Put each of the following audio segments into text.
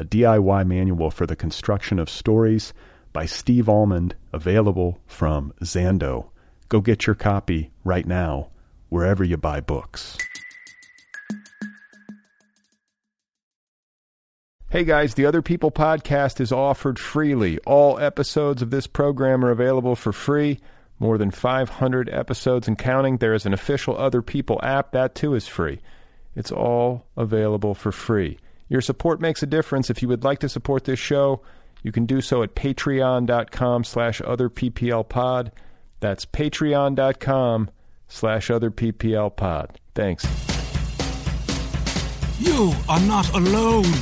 a DIY manual for the construction of stories by Steve Almond, available from Zando. Go get your copy right now, wherever you buy books. Hey guys, the Other People podcast is offered freely. All episodes of this program are available for free. More than 500 episodes and counting. There is an official Other People app, that too is free. It's all available for free. Your support makes a difference. If you would like to support this show, you can do so at patreon.com slash otherpplpod. That's patreon.com slash otherpplpod. Thanks. You are not alone.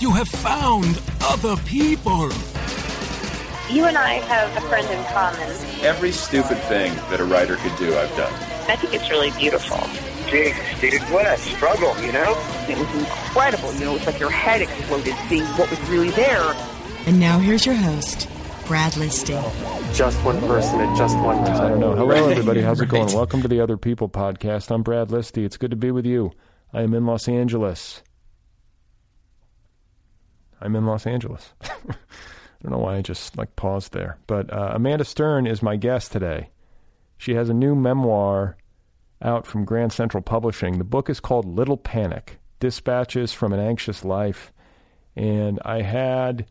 You have found other people. You and I have a friend in common. Every stupid thing that a writer could do, I've done. I think it's really beautiful. Jesus, dude, what a struggle, you know? It was incredible. You know, it's like your head exploded seeing what was really there. And now here's your host, Brad Listi. Just one person at just one time. I don't know. Hello, everybody. How's it going? Welcome to the Other People podcast. I'm Brad Listi. It's good to be with you. I am in Los Angeles. I'm in Los Angeles. I don't know why I just like paused there. But uh, Amanda Stern is my guest today. She has a new memoir out from Grand Central Publishing. The book is called Little Panic Dispatches from an Anxious Life. And I had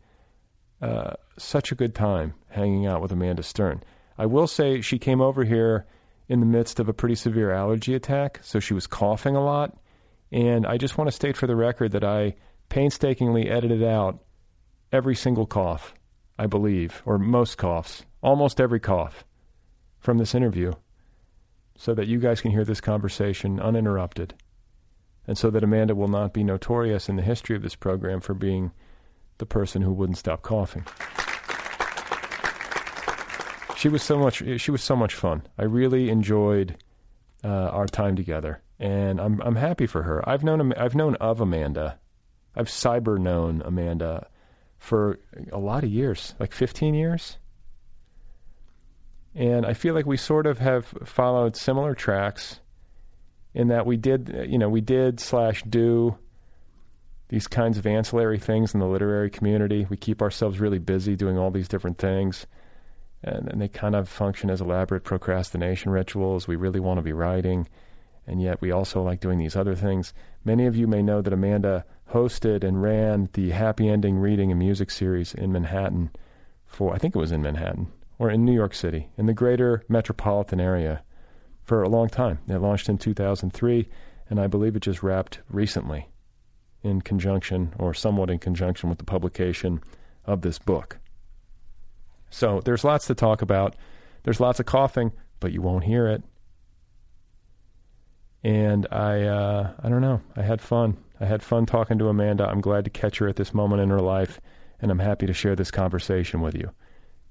uh, such a good time hanging out with Amanda Stern. I will say she came over here in the midst of a pretty severe allergy attack, so she was coughing a lot. And I just want to state for the record that I painstakingly edited out every single cough, I believe, or most coughs, almost every cough from this interview so that you guys can hear this conversation uninterrupted, and so that Amanda will not be notorious in the history of this program for being the person who wouldn't stop coughing. She was so much. She was so much fun. I really enjoyed uh, our time together, and I'm I'm happy for her. I've known I've known of Amanda. I've cyber known Amanda for a lot of years, like 15 years. And I feel like we sort of have followed similar tracks in that we did, you know, we did slash do these kinds of ancillary things in the literary community. We keep ourselves really busy doing all these different things. And, and they kind of function as elaborate procrastination rituals. We really want to be writing, and yet we also like doing these other things. Many of you may know that Amanda hosted and ran the Happy Ending Reading and Music series in Manhattan for, I think it was in Manhattan, or in New York City, in the greater metropolitan area, for a long time. It launched in 2003, and I believe it just wrapped recently in conjunction, or somewhat in conjunction with the publication of this book. So there's lots to talk about. There's lots of coughing, but you won't hear it. And I, uh, I don't know. I had fun. I had fun talking to Amanda. I'm glad to catch her at this moment in her life, and I'm happy to share this conversation with you.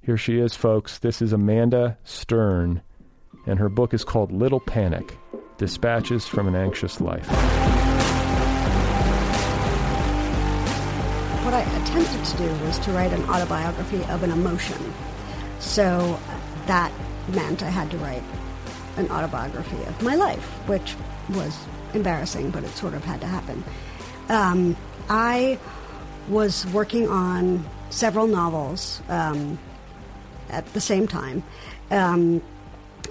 Here she is, folks. This is Amanda Stern, and her book is called Little Panic Dispatches from an Anxious Life. What I attempted to do was to write an autobiography of an emotion. So that meant I had to write an autobiography of my life, which was embarrassing, but it sort of had to happen. Um, I was working on several novels. Um, at the same time. Um,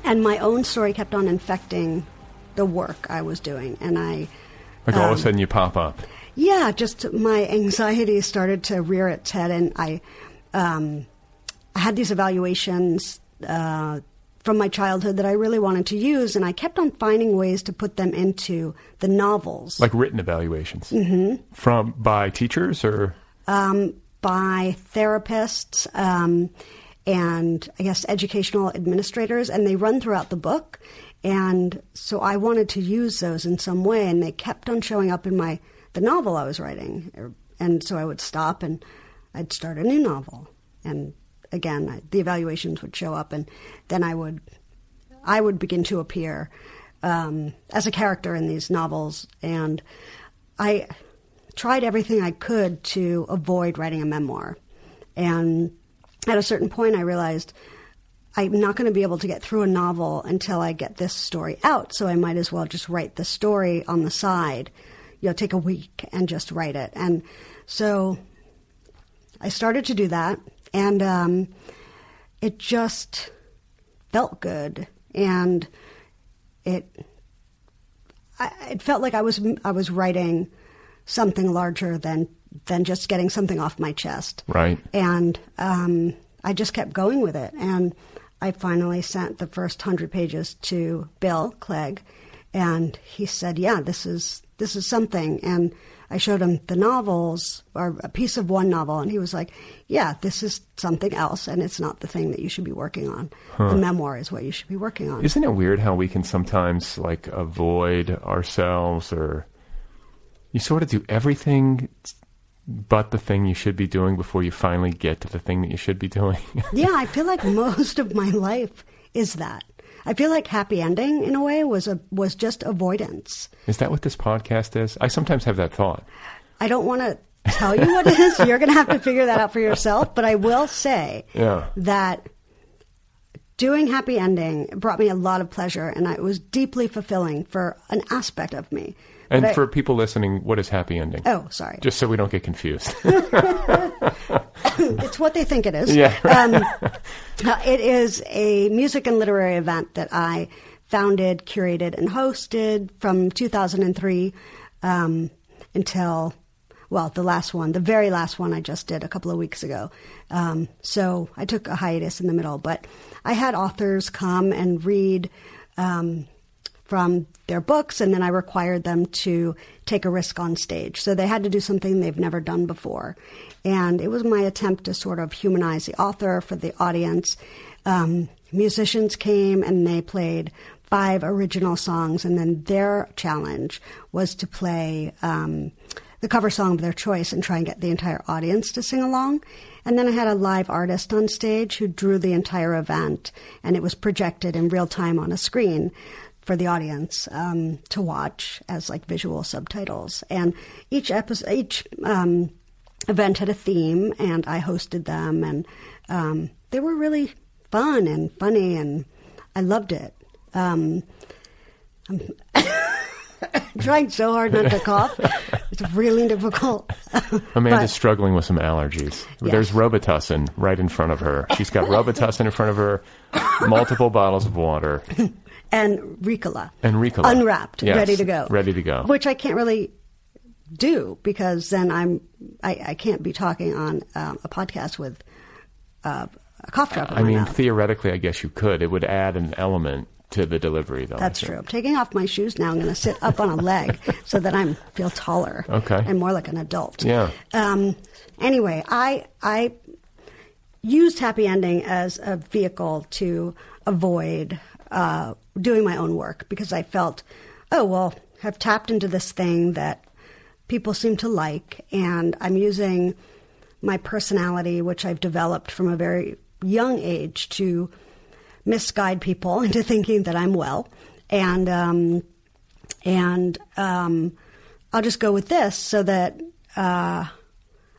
and my own story kept on infecting the work I was doing. And I. Like all of a um, sudden you pop up. Yeah, just my anxiety started to rear its head, and I. Um, I had these evaluations uh, from my childhood that I really wanted to use, and I kept on finding ways to put them into the novels. Like written evaluations mm-hmm. from by teachers or um, by therapists um, and I guess educational administrators, and they run throughout the book. And so I wanted to use those in some way, and they kept on showing up in my the novel I was writing. And so I would stop and I'd start a new novel, and again I, the evaluations would show up, and then I would I would begin to appear um, as a character in these novels, and I tried everything I could to avoid writing a memoir, and at a certain point I realized I'm not going to be able to get through a novel until I get this story out. So I might as well just write the story on the side, you know, take a week and just write it. And so I started to do that, and um, it just felt good, and it I, it felt like I was I was writing something larger than than just getting something off my chest. Right. And um, I just kept going with it, and I finally sent the first hundred pages to Bill Clegg, and he said, "Yeah, this is this is something." And I showed him the novels or a piece of one novel, and he was like, "Yeah, this is something else, and it's not the thing that you should be working on. Huh. The memoir is what you should be working on." Isn't it weird how we can sometimes like avoid ourselves, or you sort of do everything but the thing you should be doing before you finally get to the thing that you should be doing. yeah, I feel like most of my life is that. I feel like happy ending in a way was a was just avoidance. Is that what this podcast is? I sometimes have that thought. I don't want to tell you what it is. You're going to have to figure that out for yourself, but I will say yeah. that doing happy ending brought me a lot of pleasure and it was deeply fulfilling for an aspect of me. And for people listening, what is happy ending? Oh, sorry. Just so we don't get confused. it's what they think it is. Yeah. um, it is a music and literary event that I founded, curated, and hosted from 2003 um, until, well, the last one, the very last one I just did a couple of weeks ago. Um, so I took a hiatus in the middle, but I had authors come and read. Um, from their books, and then I required them to take a risk on stage. So they had to do something they've never done before. And it was my attempt to sort of humanize the author for the audience. Um, musicians came and they played five original songs, and then their challenge was to play um, the cover song of their choice and try and get the entire audience to sing along. And then I had a live artist on stage who drew the entire event, and it was projected in real time on a screen for the audience um, to watch as like visual subtitles. And each episode, each um, event had a theme, and I hosted them, and um, they were really fun and funny, and I loved it. Um, I'm trying so hard not to cough. It's really difficult. Amanda's but, struggling with some allergies. Yes. There's Robitussin right in front of her. She's got Robitussin in front of her, multiple bottles of water and Ricola. And Ricola. Unwrapped, yes, ready to go. Ready to go. Which I can't really do because then I'm I, I can't be talking on um, a podcast with uh, a cough drop. I mean, mouth. theoretically, I guess you could. It would add an element to the delivery, though. That's true. I'm taking off my shoes now. I'm going to sit up on a leg so that I'm feel taller. Okay. And more like an adult. Yeah. Um, anyway, I I used happy ending as a vehicle to avoid uh, doing my own work because I felt, oh, well, I've tapped into this thing that people seem to like, and I'm using my personality, which I've developed from a very young age, to misguide people into thinking that I'm well. And, um, and um, I'll just go with this so that uh,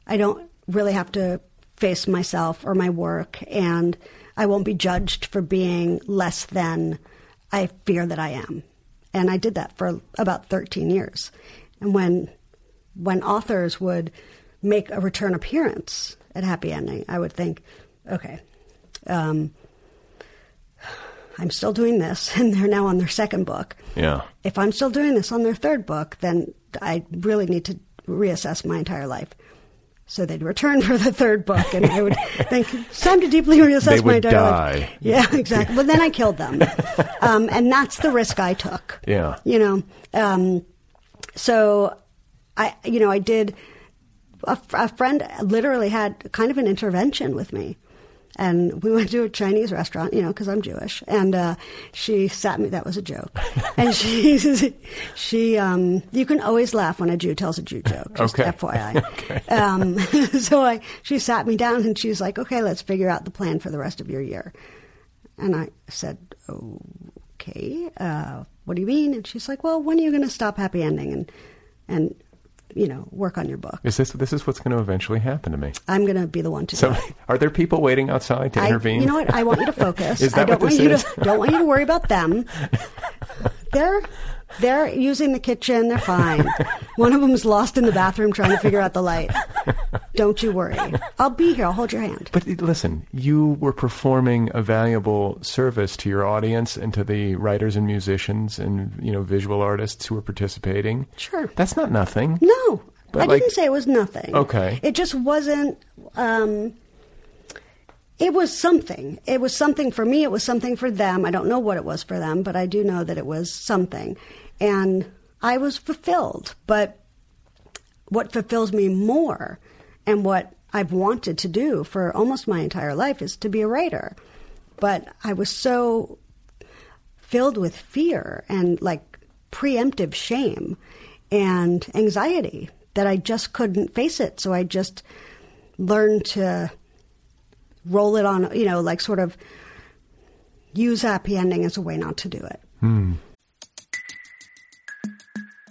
I don't really have to face myself or my work, and I won't be judged for being less than I fear that I am. And I did that for about 13 years. And when when authors would make a return appearance at Happy Ending, I would think, okay, um, I'm still doing this, and they're now on their second book. Yeah. If I'm still doing this on their third book, then I really need to reassess my entire life. So they'd return for the third book, and I would think it's time to deeply reassess They my would dialogue. die. Yeah, exactly. But then I killed them, um, and that's the risk I took. Yeah. You know, um, so I, you know, I did. A, a friend literally had kind of an intervention with me, and we went to a Chinese restaurant, you know, because I'm Jewish, and uh, she sat me. That was a joke, and she, she, um, you can always laugh when a Jew tells a Jew joke. Just Okay. FYI. Um, so I, she sat me down and she's like, "Okay, let's figure out the plan for the rest of your year." And I said, "Okay, uh, what do you mean?" And she's like, "Well, when are you going to stop happy ending and and you know work on your book?" Is this this is what's going to eventually happen to me? I'm going to be the one to So, do it. are there people waiting outside to I, intervene? you know what? I want you to focus. Is that I don't what want you is? to don't want you to worry about them. They're they're using the kitchen. They're fine. One of them's lost in the bathroom trying to figure out the light. Don't you worry. I'll be here. I'll hold your hand. But listen, you were performing a valuable service to your audience and to the writers and musicians and you know visual artists who were participating. Sure. That's not nothing. No, But I like- didn't say it was nothing. Okay. It just wasn't. Um, it was something. It was something for me. It was something for them. I don't know what it was for them, but I do know that it was something. And I was fulfilled. But what fulfills me more and what I've wanted to do for almost my entire life is to be a writer. But I was so filled with fear and like preemptive shame and anxiety that I just couldn't face it. So I just learned to roll it on, you know, like sort of use happy ending as a way not to do it. Hmm.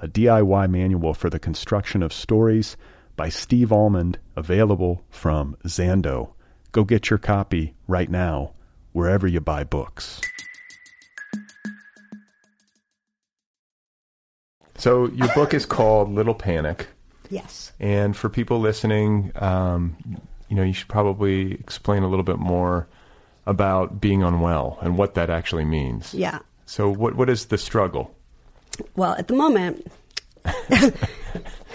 a DIY manual for the construction of stories by Steve Almond, available from Zando. Go get your copy right now, wherever you buy books. So, your book is called Little Panic. Yes. And for people listening, um, you know, you should probably explain a little bit more about being unwell and what that actually means. Yeah. So, what what is the struggle? Well, at the moment, I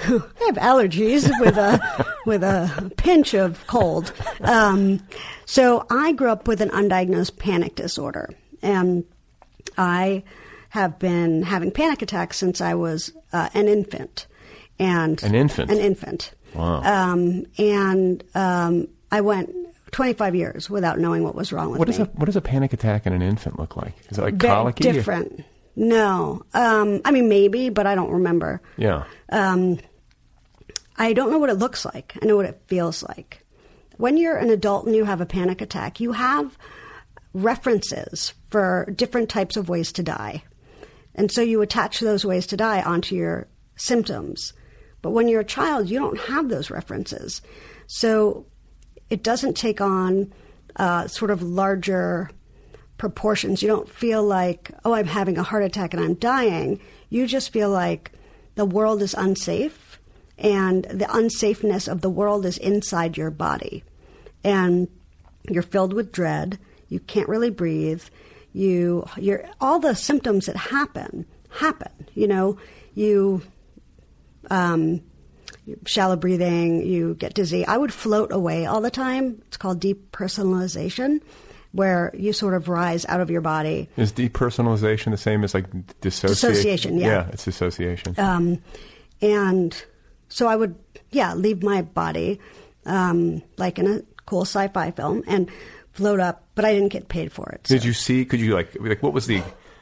have allergies with a with a pinch of cold. Um, so I grew up with an undiagnosed panic disorder, and I have been having panic attacks since I was uh, an infant. And An infant? An infant. Wow. Um, and um, I went 25 years without knowing what was wrong with What me. a what does a panic attack in an infant look like? Is it like Very colicky? different. No, um, I mean maybe, but I don't remember. Yeah. Um, I don't know what it looks like. I know what it feels like. When you're an adult and you have a panic attack, you have references for different types of ways to die. And so you attach those ways to die onto your symptoms. But when you're a child, you don't have those references. So it doesn't take on uh, sort of larger proportions. You don't feel like, oh, I'm having a heart attack and I'm dying. You just feel like the world is unsafe and the unsafeness of the world is inside your body. And you're filled with dread. You can't really breathe. You, you're, all the symptoms that happen, happen. You know, you, um, shallow breathing, you get dizzy. I would float away all the time. It's called depersonalization, where you sort of rise out of your body. Is depersonalization the same as like dissociation? Dissociation, yeah. Yeah, it's dissociation. Um, and so I would, yeah, leave my body, um, like in a cool sci-fi film, and float up, but I didn't get paid for it. Did you see? Could you like like what was the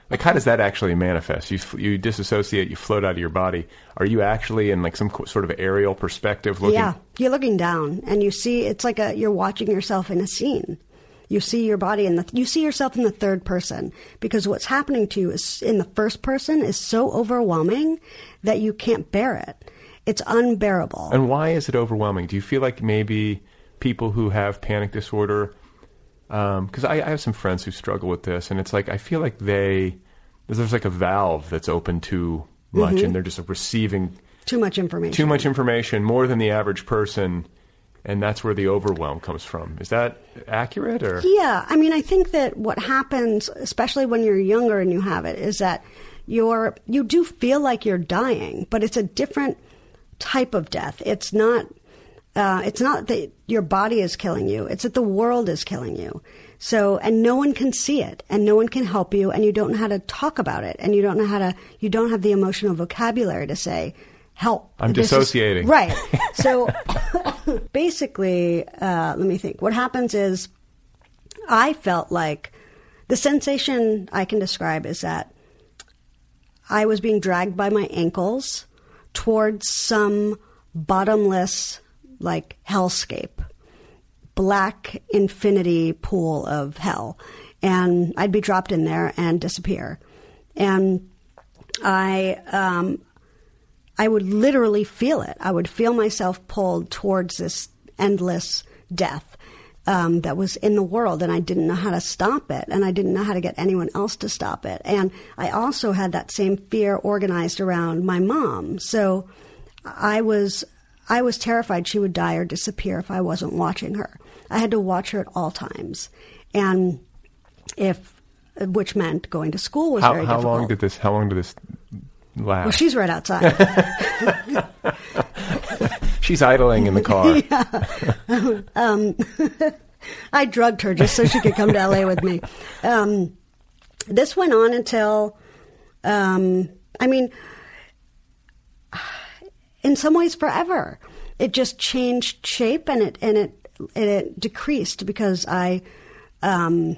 like? How does that actually manifest? You you disassociate, you float out of your body. Are you actually in like some co- sort of aerial perspective looking? Yeah, you're looking down, and you see it's like a you're watching yourself in a scene. You see your body in the you see yourself in the third person because what's happening to you is in the first person is so overwhelming that you can't bear it. It's unbearable. And why is it overwhelming? Do you feel like maybe people who have panic disorder? Because I, I have some friends who struggle with this, and it's like I feel like they there's like a valve that's open too much, Mhm. and they're just receiving Too much information. too much information, more than the average person, and that's where the overwhelm comes from. Is that accurate or? Yeah, I mean, I think that what happens, especially when you're younger and you have it, is that you're you do feel like you're dying, but it's a different type of death. It's not. Uh, it's not that your body is killing you; it's that the world is killing you. So, and no one can see it, and no one can help you, and you don't know how to talk about it, and you don't know how to. You don't have the emotional vocabulary to say, "Help." I'm This is-" dissociating. right. So, basically, uh, let me think. What happens is, I felt like the sensation I can describe is that I was being dragged by my ankles towards some bottomless, like, hellscape, black infinity pool of hell. And I'd be dropped in there and disappear. And I, um, I would literally feel it. I would feel myself pulled towards this endless death um, that was in the world, and I didn't know how to stop it, and I didn't know how to get anyone else to stop it. And I also had that same fear organized around my mom. So I was I was terrified she would die or disappear if I wasn't watching her. I had to watch her at all times, and if which meant going to school was How, very how difficult. long did this? How long did this last? Well, she's right outside. She's idling in the car. yeah. um, I drugged her just so she could come to LA with me. Um, this went on until, um, I mean, in some ways forever. It just changed shape and it and it and it decreased because I um,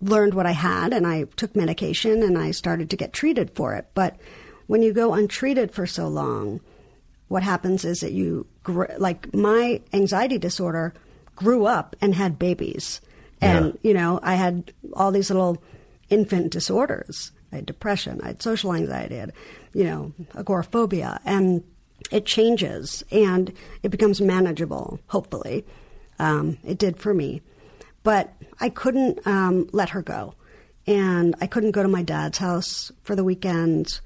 learned what I had and I took medication and I started to get treated for it. But when you go untreated for so long, what happens is that you like my anxiety disorder grew up and had babies, and Yeah. you know I had all these little infant disorders. I had depression, I had social anxiety, I had you know agoraphobia, and it changes and it becomes manageable. Hopefully, um, it did for me, but I couldn't um, let her go, and I couldn't go to my dad's house for the weekends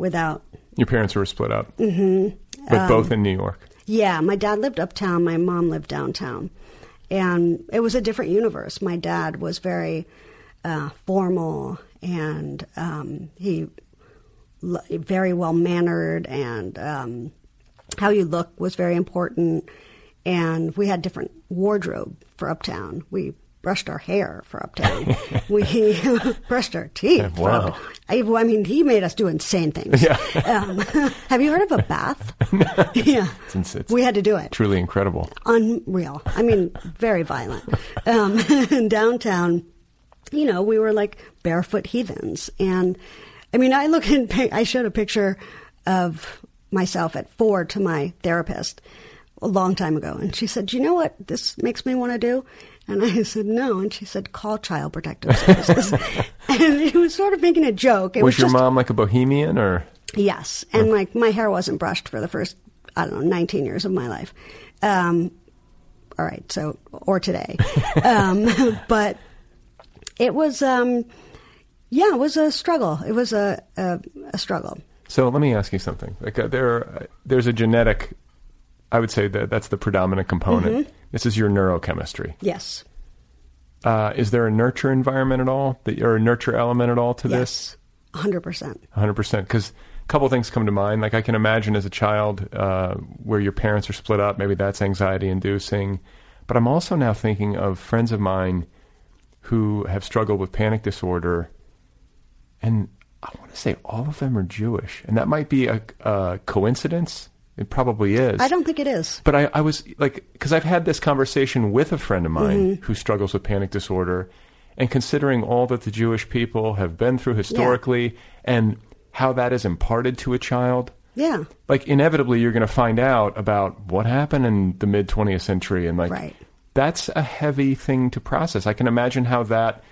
without. Your parents were split up, hmm but both in New York. Yeah, my dad lived uptown, my mom lived downtown. And it was a different universe. My dad was very uh, formal and um, he l- very well mannered and um, how you look was very important. And we had different wardrobe for uptown. We brushed our hair for uptown. we brushed our teeth. Wow. Uptown. I, I mean, he made us do insane things. Yeah. Um, have you heard of a bath? yeah. Since it's We had to do it. truly incredible. Unreal. I mean, very violent. Um, in downtown, you know, we were like barefoot heathens. And I mean, I look in, I showed a picture of myself at four to my therapist a long time ago. And she said, Do you know what this makes me want to do? And I said, No. And she said, Call Child Protective Services. and it was sort of making a joke. It was was, your just, mom like a bohemian or? Yes, and like my hair wasn't brushed for the first I don't know 19 years of my life. Um, all right, so or today, um, but it was um, yeah, it was a struggle. It was a a, a struggle. So let me ask you something. Like uh, there, uh, there's a genetic. I would say that that's the predominant component. Mhm. This is your neurochemistry. Yes, Uh, is there a nurture environment at all, that, or a nurture element at all to this? yes, 100 percent. 100%. Because a couple things come to mind. Like I can imagine as a child uh, where your parents are split up, maybe that's anxiety inducing. But I'm also now thinking of friends of mine who have struggled with panic disorder, and I want to say all of them are Jewish, and that might be a, a coincidence. It probably is. I don't think it is. But I, I was like, because I've had this conversation with a friend of mine Mhm. who struggles with panic disorder, and considering all that the Jewish people have been through historically and how that is imparted to a child, Yeah. like inevitably you're going to find out about what happened in the mid 20th century, and like Right. that's a heavy thing to process. I can imagine how that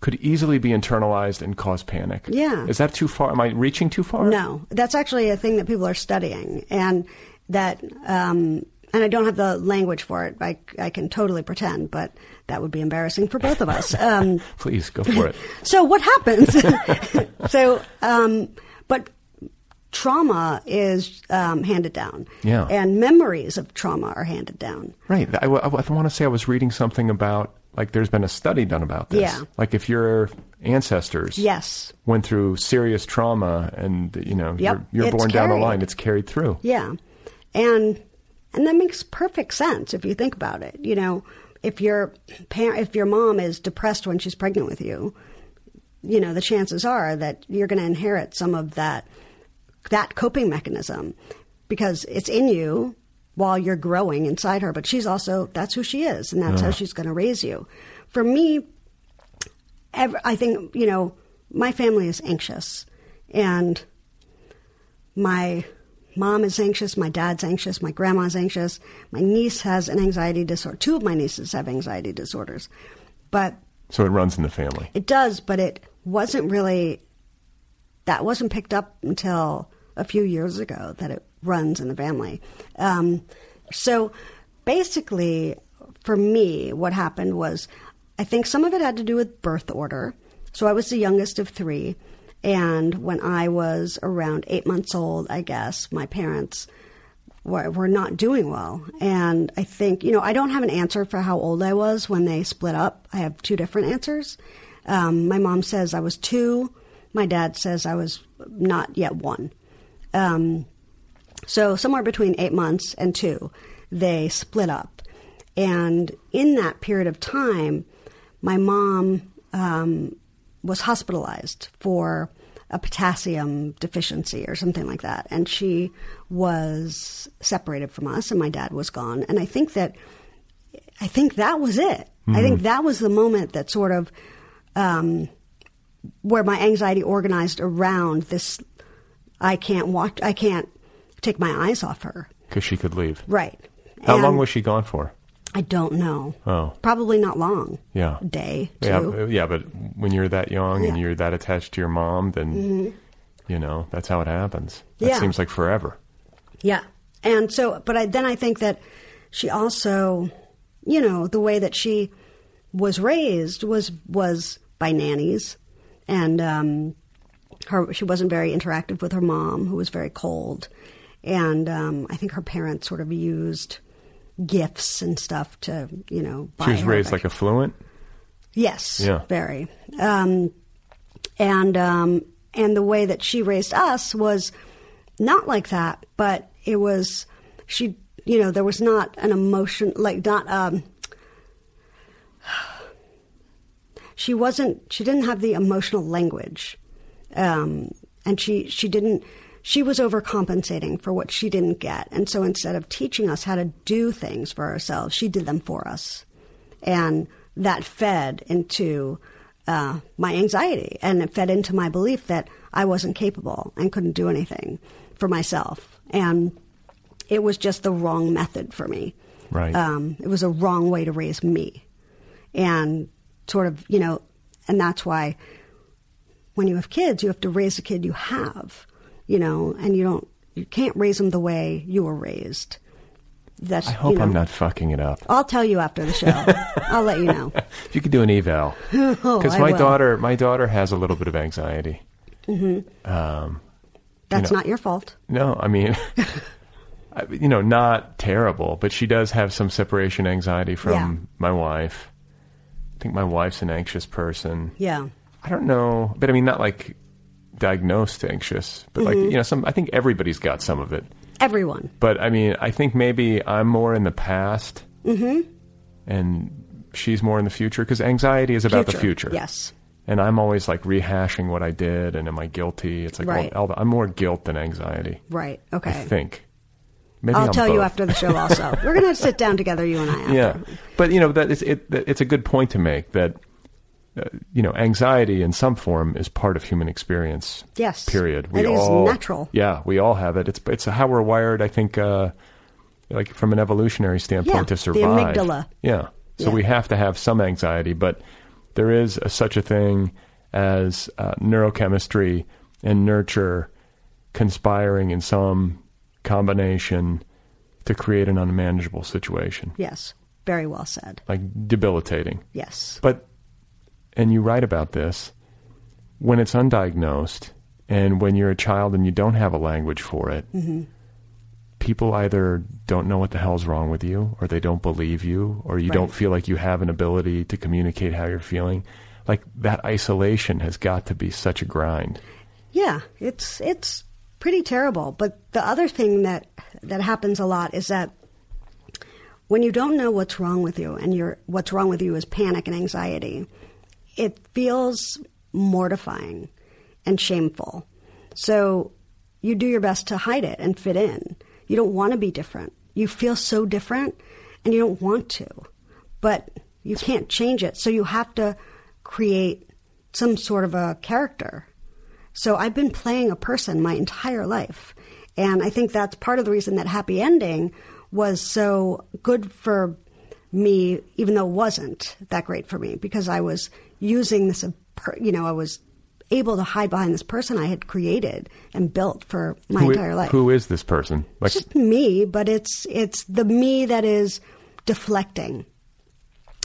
could easily be internalized and cause panic. Yeah. Is that too far? Am I reaching too far? No, that's actually a thing that people are studying, and that, um, and I don't have the language for it. I, I can totally pretend, but that would be embarrassing for both of us. Um, Please go for it. so what happens? so, um, but trauma is um, handed down, Yeah. and memories of trauma are handed down. Right. I, want to say I was reading something about like there's been a study done about this. Yeah. Like if your ancestors Yes. went through serious trauma and you know Yep. you're, you're born down the line, it's carried through. Yeah. And and that makes perfect sense if you think about it. You know, if your parent if your mom is depressed when she's pregnant with you, you know, the chances are that you're going to inherit some of that that coping mechanism because it's in you while you're growing inside her, but she's also that's who she is and that's how she's going to raise you. For me, ev I think, you know, my family is anxious and my mom is anxious, my dad's anxious, my grandma's anxious, my niece has an anxiety disorder. Two of my nieces have anxiety disorders. But So it runs in the family. it does, but it wasn't really that wasn't picked up until a few years ago that it runs in the family. Um, so basically, for me, what happened was I think some of it had to do with birth order. So I was the youngest of three. And when I was around eight months old, I guess, my parents were, were not doing well. And I think, you know, I don't have an answer for how old I was when they split up. I have two different answers. Um, my mom says I was two. My dad says I was not yet one. Um, so somewhere between eight months and two, they split up. And in that period of time, my mom um, was hospitalized for a potassium deficiency or something like that. And she was separated from us, and my dad was gone. And I think that I think that was it. I think Mhm. that was the moment that sort of um, where my anxiety organized around this. I can't watch. I can't take my eyes off her. Because she could leave. Right. How And long was she gone for? I don't know. Oh. Probably not long. Yeah. A day, Yeah, two. b- yeah, but when you're that young and you're that attached to your mom, then Mhm. you know that's how it happens. That Yeah. seems like forever. Yeah. And so, but I, then I think that she also, you know, the way that she was raised was was by nannies, and um, her she wasn't very interactive with her mom, who was very cold, and um, I think her parents sort of used gifts and stuff to, you know, buy She was raised like affluent. Yes. Yeah. Very. Um, and um, and the way that she raised us was not like that, but it was she. You know, there was not an emotion like not. Um, she wasn't. She didn't have the emotional language, um, and she she didn't. She was overcompensating for what she didn't get, and so instead of teaching us how to do things for ourselves, she did them for us and that fed into uh, my anxiety and it fed into my belief that I wasn't capable and couldn't do anything for myself. And it was just the wrong method for me. Right. Um, it was a wrong way to raise me. And sort of, you know, and that's why when you have kids, you have to raise the kid you have, you know, and you don't, you can't raise them the way you were raised. That's, I hope you know, I'm not fucking it up. I'll tell you after the show. I'll let you know. If you could do an eval, Oh, because I my will. daughter, my daughter has a little bit of anxiety. hmm Um, That's know- not your fault. No, I mean, I- you know, not terrible, but she does have some separation anxiety from Yeah. my wife. I think my wife's an anxious person. Yeah. I don't know, but I mean, not like diagnosed anxious, but like Mhm. you know, some. I think everybody's got some of it. Everyone. But I mean, I think maybe I'm more in the past hmm and she's more in the future because anxiety is about the Future, future. yes. And I'm always like rehashing what I did and am I guilty? It's like Right. the- I'm more guilt than anxiety. Right. Okay. I think. Maybe I'll I'm tell you after the show. Also, we're going to sit down together, you and I. After. Yeah, but you know that it's it, it's a good point to make that uh, you know anxiety in some form is part of human experience. Yes. Period. It is all natural. Yeah, we all have it. It's it's how we're wired. I think, uh, like from an evolutionary standpoint, Yeah, to the survive. amygdala. Yeah. So Yeah. we have to have some anxiety, but there is a, such a thing as uh, neurochemistry and nurture conspiring in some combination to create an unmanageable situation, Yes. Very well said. like debilitating. Yes. But, and you write about this, when it's undiagnosed and when you're a child and you don't have a language for it, Mm-hmm. people either don't know what the hell's wrong with you or they don't believe you or you don't feel like you have an ability to communicate how you're feeling. Like that isolation has got to be such a grind. Yeah, it's it's pretty terrible. But the other thing that that happens a lot is that when you don't know what's wrong with you, and you're what's wrong with you is panic and anxiety, it feels mortifying and shameful. So you do your best to hide it and fit in. You don't want to be different. You feel so different, and you don't want to, but you can't change it. So you have to create some sort of a character. So I've been playing a person my entire life. And I think that's part of the reason that Happy Ending was so good for me, even though it wasn't that great for me, because I was using this, you know, I was able to hide behind this person I had created and built for my Who entire life. Who is this person? Like, It's just me, but it's it's the me that is deflecting.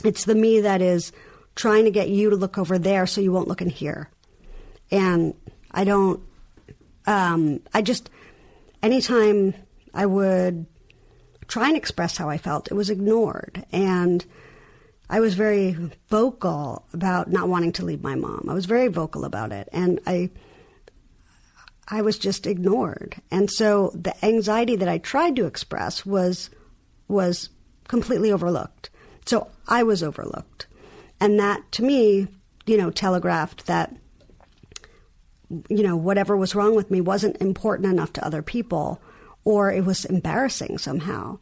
It's the me that is trying to get you to look over there so you won't look in here. And I don't um I just anytime I would try and express how I felt, it was ignored. And I was very vocal about not wanting to leave my mom. I was very vocal about it. And I I was just ignored. And so the anxiety that I tried to express was was completely overlooked. So I was overlooked. And that to me, you know, telegraphed that you know, whatever was wrong with me wasn't important enough to other people or it was embarrassing somehow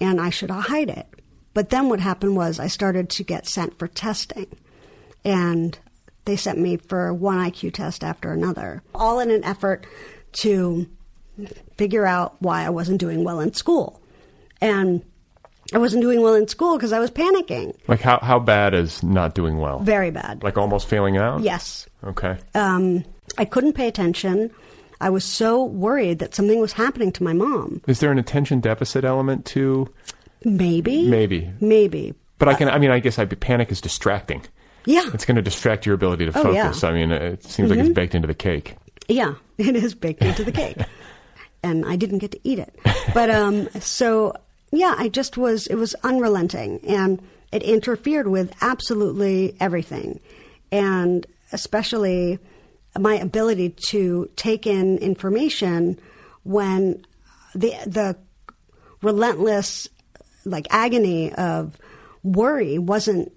and I should hide it. But then what happened was I started to get sent for testing and they sent me for one IQ test after another, all in an effort to figure out why I wasn't doing well in school. And I wasn't doing well in school because I was panicking. like how, how bad is not doing well? Very bad. Like almost failing out? Yes. Okay. Um, I couldn't pay attention. I was so worried that something was happening to my mom. Is there an attention deficit element to Maybe. maybe? Maybe. But I can. I mean, I guess I, panic is distracting. Yeah. It's going to distract your ability to Oh, yeah. focus. I mean, it seems like it's baked into the cake. Yeah, it is baked into the cake. and I didn't get to eat it. But um so yeah, I just was it was unrelenting and it interfered with absolutely everything. And especially my ability to take in information when the the relentless like agony of worry wasn't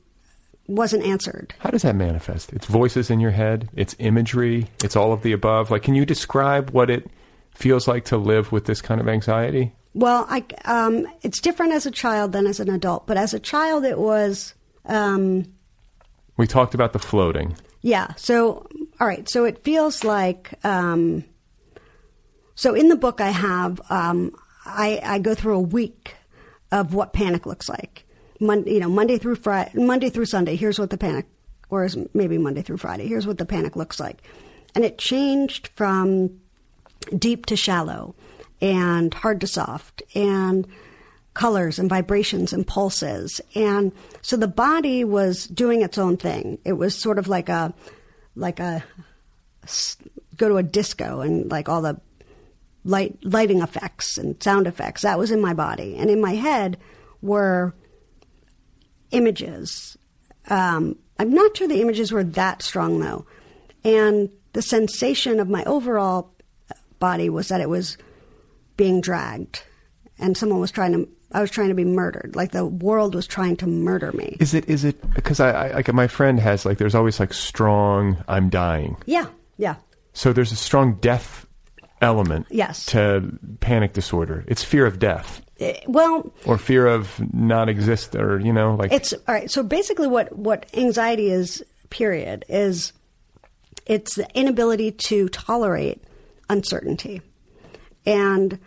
wasn't answered. How does that manifest? It's voices in your head. It's imagery. It's all of the above. Like, can you describe what it feels like to live with this kind of anxiety? Well, I, um, it's different as a child than as an adult. But as a child, it was, um, We talked about the floating. yeah. So, all right. So it feels like, um, so in the book, I have, um, I, I go through a week of what panic looks like. Mon- you know, Monday through Friday, Monday through Sunday. Here's what the panic, or maybe Monday through Friday. Here's what the panic looks like, and it changed from deep to shallow and hard to soft and colors and vibrations and pulses. And so the body was doing its own thing. It was sort of like a, like a, go to a disco and like all the light, lighting effects and sound effects. That was in my body. And in my head were images. Um, I'm not sure the images were that strong though. And the sensation of my overall body was that it was being dragged and someone was trying to I was trying to be murdered. Like the world was trying to murder me. Is it? Is it? Because I, I like my friend has like. There's always like strong. I'm dying. Yeah, yeah. So there's a strong death element Yes. to panic disorder. It's fear of death Eh, well, or fear of not exist or you know like It's all right. So basically, what what anxiety is, period, is it's the inability to tolerate uncertainty, and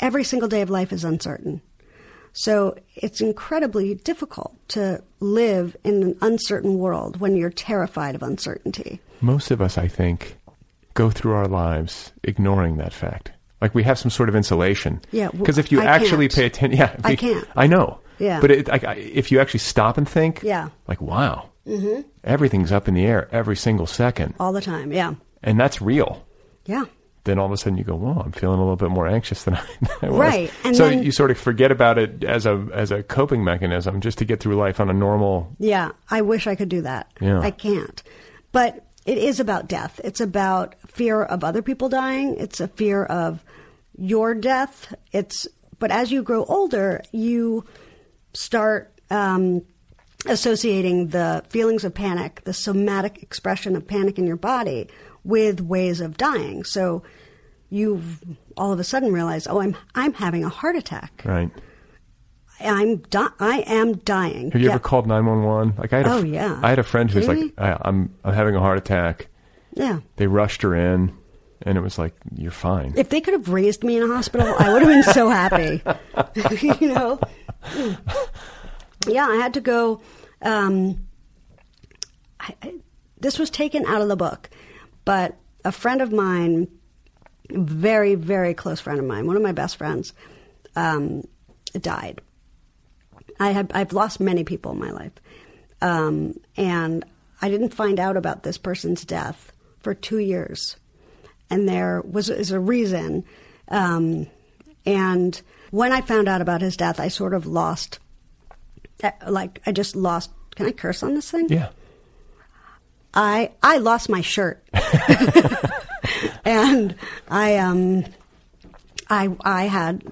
every single day of life is uncertain. So it's incredibly difficult to live in an uncertain world when you're terrified of uncertainty. most of us I think go through our lives ignoring that fact. Like we have some sort of insulation. Yeah, well, Because if you I actually can't. pay attention, yeah, I we- can't. I know. Yeah. But it, I- if you actually stop and think, Yeah. like wow, mm-hmm. everything's up in the air every single second, All the time, yeah, and that's real. yeah. Then all of a sudden you go, "Whoa, I'm feeling a little bit more anxious than I, than I was." Right, and so then- you sort of forget about it as a as a coping mechanism, just to get through life on a normal. Yeah, I wish I could do that. Yeah. I can't. But it is about death. It's about fear of other people dying. It's a fear of your death. It's but as you grow older, you start um, associating the feelings of panic, the somatic expression of panic in your body, with ways of dying. So you all of a sudden realize, oh, I'm I'm having a heart attack. Right. I'm di- I am dying. Have you Yeah. ever called nine one one? Like I had. A, Oh, yeah. I had a friend who's Kidding like, I'm I'm having a heart attack. Yeah. They rushed her in, and it was like, you're fine. If they could have raised me in a hospital, I would have been so happy. you know? Yeah, I had to go. Um, I, I, this was taken out of the book, but a friend of mine, a very, very close friend of mine, one of my best friends, um, died. I had I've lost many people in my life, um, and I didn't find out about this person's death for two years, and there was is a reason. Um, and when I found out about his death, I sort of lost, uh, like I just lost. Can I curse on this thing? Yeah. I I lost my shirt, and I um I I had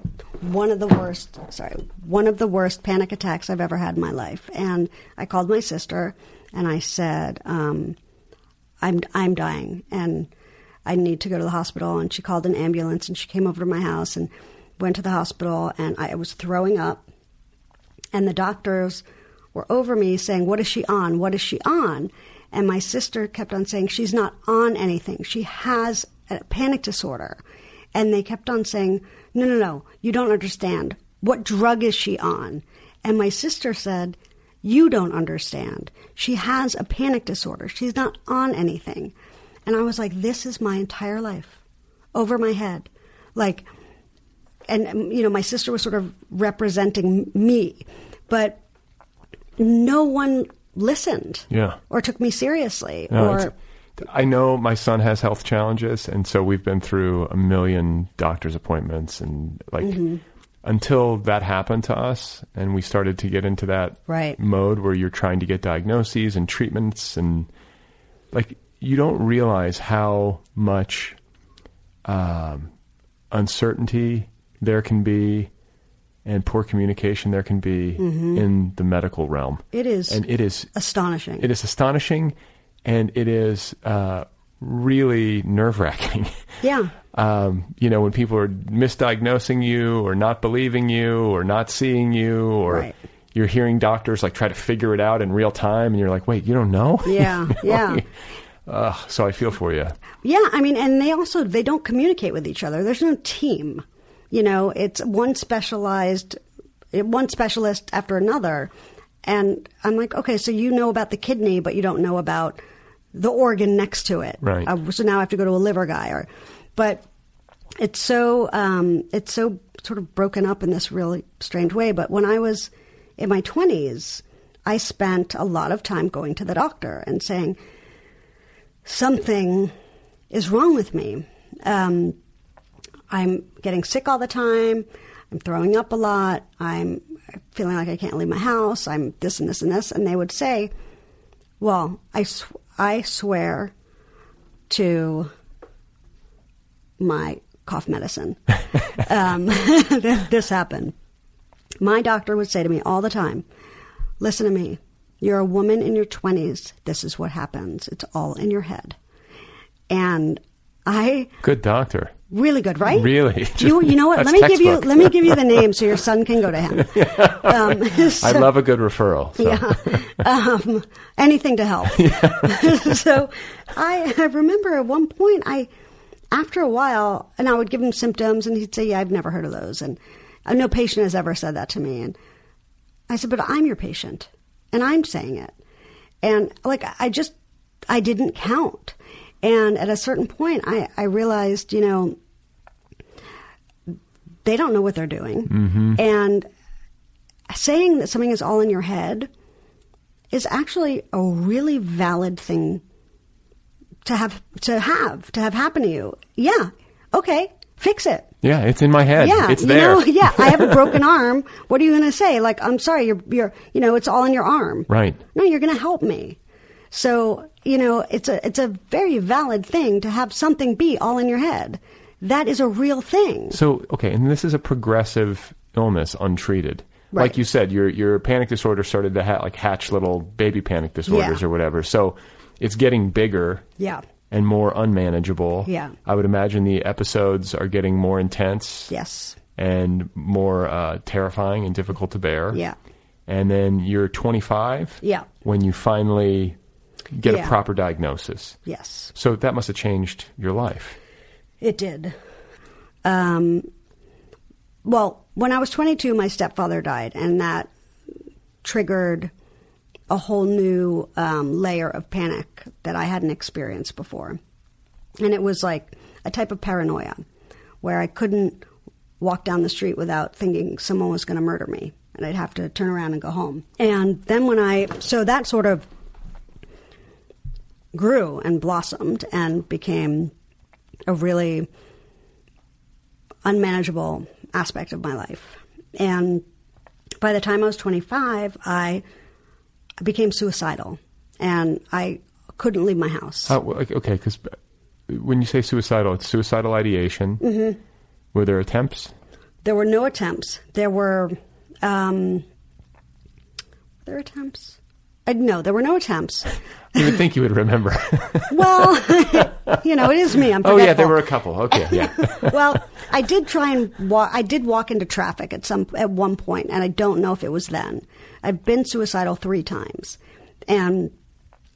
one of the worst sorry one of the worst panic attacks I've ever had in my life, and I called my sister and I said um, I'm I'm dying and I need to go to the hospital, and she called an ambulance and she came over to my house and went to the hospital, and I was throwing up, and the doctors were over me saying, What is she on? What is she on? And my sister kept on saying, She's not on anything. She has a panic disorder. And they kept on saying, No, no, no, you don't understand. What drug is she on? And my sister said, You don't understand. She has a panic disorder. She's not on anything. And I was like, This is my entire life over my head. Like, and um, you know my sister was sort of representing me but no one listened Yeah. or took me seriously No, or I know my son has health challenges, and so we've been through a million doctor's appointments, and like Mm-hmm. Until that happened to us, and we started to get into that Right. mode where you're trying to get diagnoses and treatments, and like you don't realize how much um, uncertainty there can be and poor communication there can be in the medical realm. Mm-hmm. It is and it is astonishing it is astonishing, and it is uh, really nerve wracking. yeah um, you know, when people are misdiagnosing you, or not believing you, or not seeing you, or Right. you're hearing doctors like try to figure it out in real time, and you're like, "Wait, you don't know?" Yeah, yeah. Uh, so I feel for you. yeah i mean and they also they don't communicate with each other there's no team you know it's one specialized one specialist after another and i'm like okay so you know about the kidney but you don't know about the organ next to it Right. uh, so now i have to go to a liver guy or but it's so um, it's so sort of broken up in this really strange way but when i was in my 20s i spent a lot of time going to the doctor and saying something is wrong with me. Um, I'm getting sick all the time. I'm throwing up a lot. I'm feeling like I can't leave my house. I'm this and this and this. And they would say, Well, I, sw- I swear to my cough medicine. um, this happened. My doctor would say to me all the time, Listen to me. You're a woman in your 20s. This is what happens. It's all in your head. And I, Good doctor. Really good, right? Really? You, you know what? Let me give you let me give you the name so your son can go to him. Um, I love a good referral. So. yeah. Um, anything to help. so I, I remember at one point, I, after a while, and I would give him symptoms, and he'd say, Yeah, I've never heard of those. And uh, no patient has ever said that to me. And I said, But I'm your patient, and I'm saying it. And like, I just, I didn't count. And at a certain point, I, I realized, you know, they don't know what they're doing. And saying that something is all in your head is actually a really valid thing to have to have to have happen to you. Yeah. Okay. Fix it. Yeah, it's in my head. Yeah. it's you there. know, yeah. I have a broken arm. What are you going to say? Like, I'm sorry. You're you're you know, it's all in your arm. Right. No, you're going to help me. So you know, it's a it's a very valid thing to have something be all in your head. That is a real thing. So okay, and this is a progressive illness untreated. Right. Like you said, your your panic disorder started to ha- like hatch little baby panic disorders Yeah. or whatever. So it's getting bigger Yeah. and more unmanageable. Yeah. I would imagine the episodes are getting more intense Yes. and more uh, terrifying and difficult to bear. Yeah. And then you're 25 Yeah. when you finally get Yeah. a proper diagnosis. Yes. So that must have changed your life. It did. Um, well, when I was 22, my stepfather died, and that triggered a whole new um, layer of panic that I hadn't experienced before. And it was like a type of paranoia where I couldn't walk down the street without thinking someone was going to murder me, and I'd have to turn around and go home. And then when I, so that sort of grew and blossomed and became a really unmanageable aspect of my life. And by the time I was 25, I became suicidal and I couldn't leave my house. How, okay, because when you say suicidal, it's suicidal ideation. Mm-hmm. Were there attempts? There were no attempts. There were, um, were there attempts? Uh, no, there were no attempts. You would think you would remember. Well, you know, it is me. I'm oh yeah, there were a couple. Okay, yeah. well, I did try and walk. I did walk into traffic at some at one point, and I don't know if it was then. I've been suicidal three times, and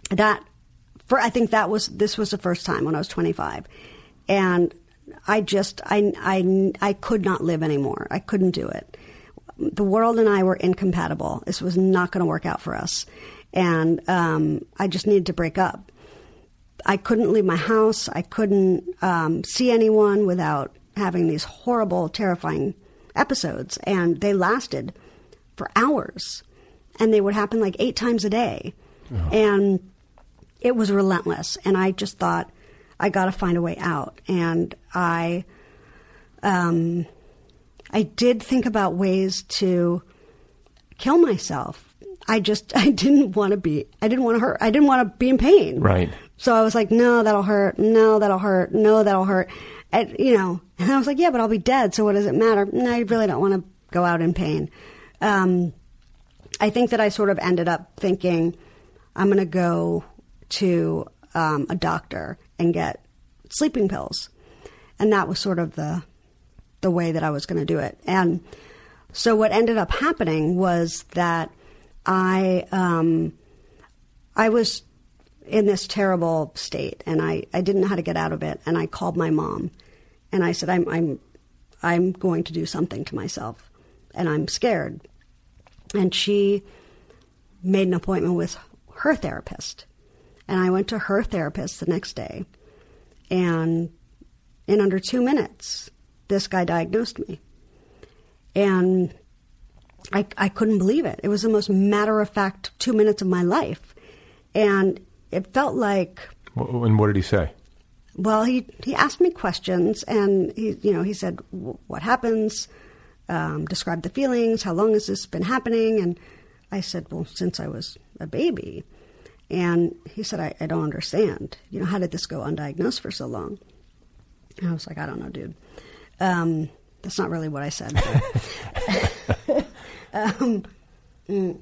that for I think that was this was the first time when I was 25, and I just I I I could not live anymore. I couldn't do it. The world and I were incompatible. This was not going to work out for us, and um, I just needed to break up. I couldn't leave my house. I couldn't um, see anyone without having these horrible, terrifying episodes. And they lasted for hours. And they would happen like eight times a day. And it was relentless. And I just thought, I got to find a way out. And I, um, I did think about ways to kill myself. I just, I didn't want to be, I didn't want to hurt, I didn't want to be in pain. Right. So I was like, no, that'll hurt. No, that'll hurt. No, that'll hurt. And, you know, and I was like, yeah, but I'll be dead. So what does it matter? No, I really don't want to go out in pain. Um, I think that I sort of ended up thinking, I'm going to go to um, a doctor and get sleeping pills, and that was sort of the the way that I was going to do it. And so what ended up happening was that I um, I was in this terrible state, and I, I didn't know how to get out of it. And I called my mom, and I said, I'm I'm I'm going to do something to myself, and I'm scared. And she made an appointment with her therapist, and I went to her therapist the next day, and in under two minutes, this guy diagnosed me, and I I couldn't believe it. It was the most matter of fact two minutes of my life, and it felt like And what did he say? well, he he asked me questions, and he you know he said, "W- "What happens? Um, describe the feelings. How long has this been happening?" And I said, "Well, since I was a baby." And he said, I, "I don't understand. You know, how did this go undiagnosed for so long?" And I was like, "I don't know, dude. Um, that's not really what I said." um, mm.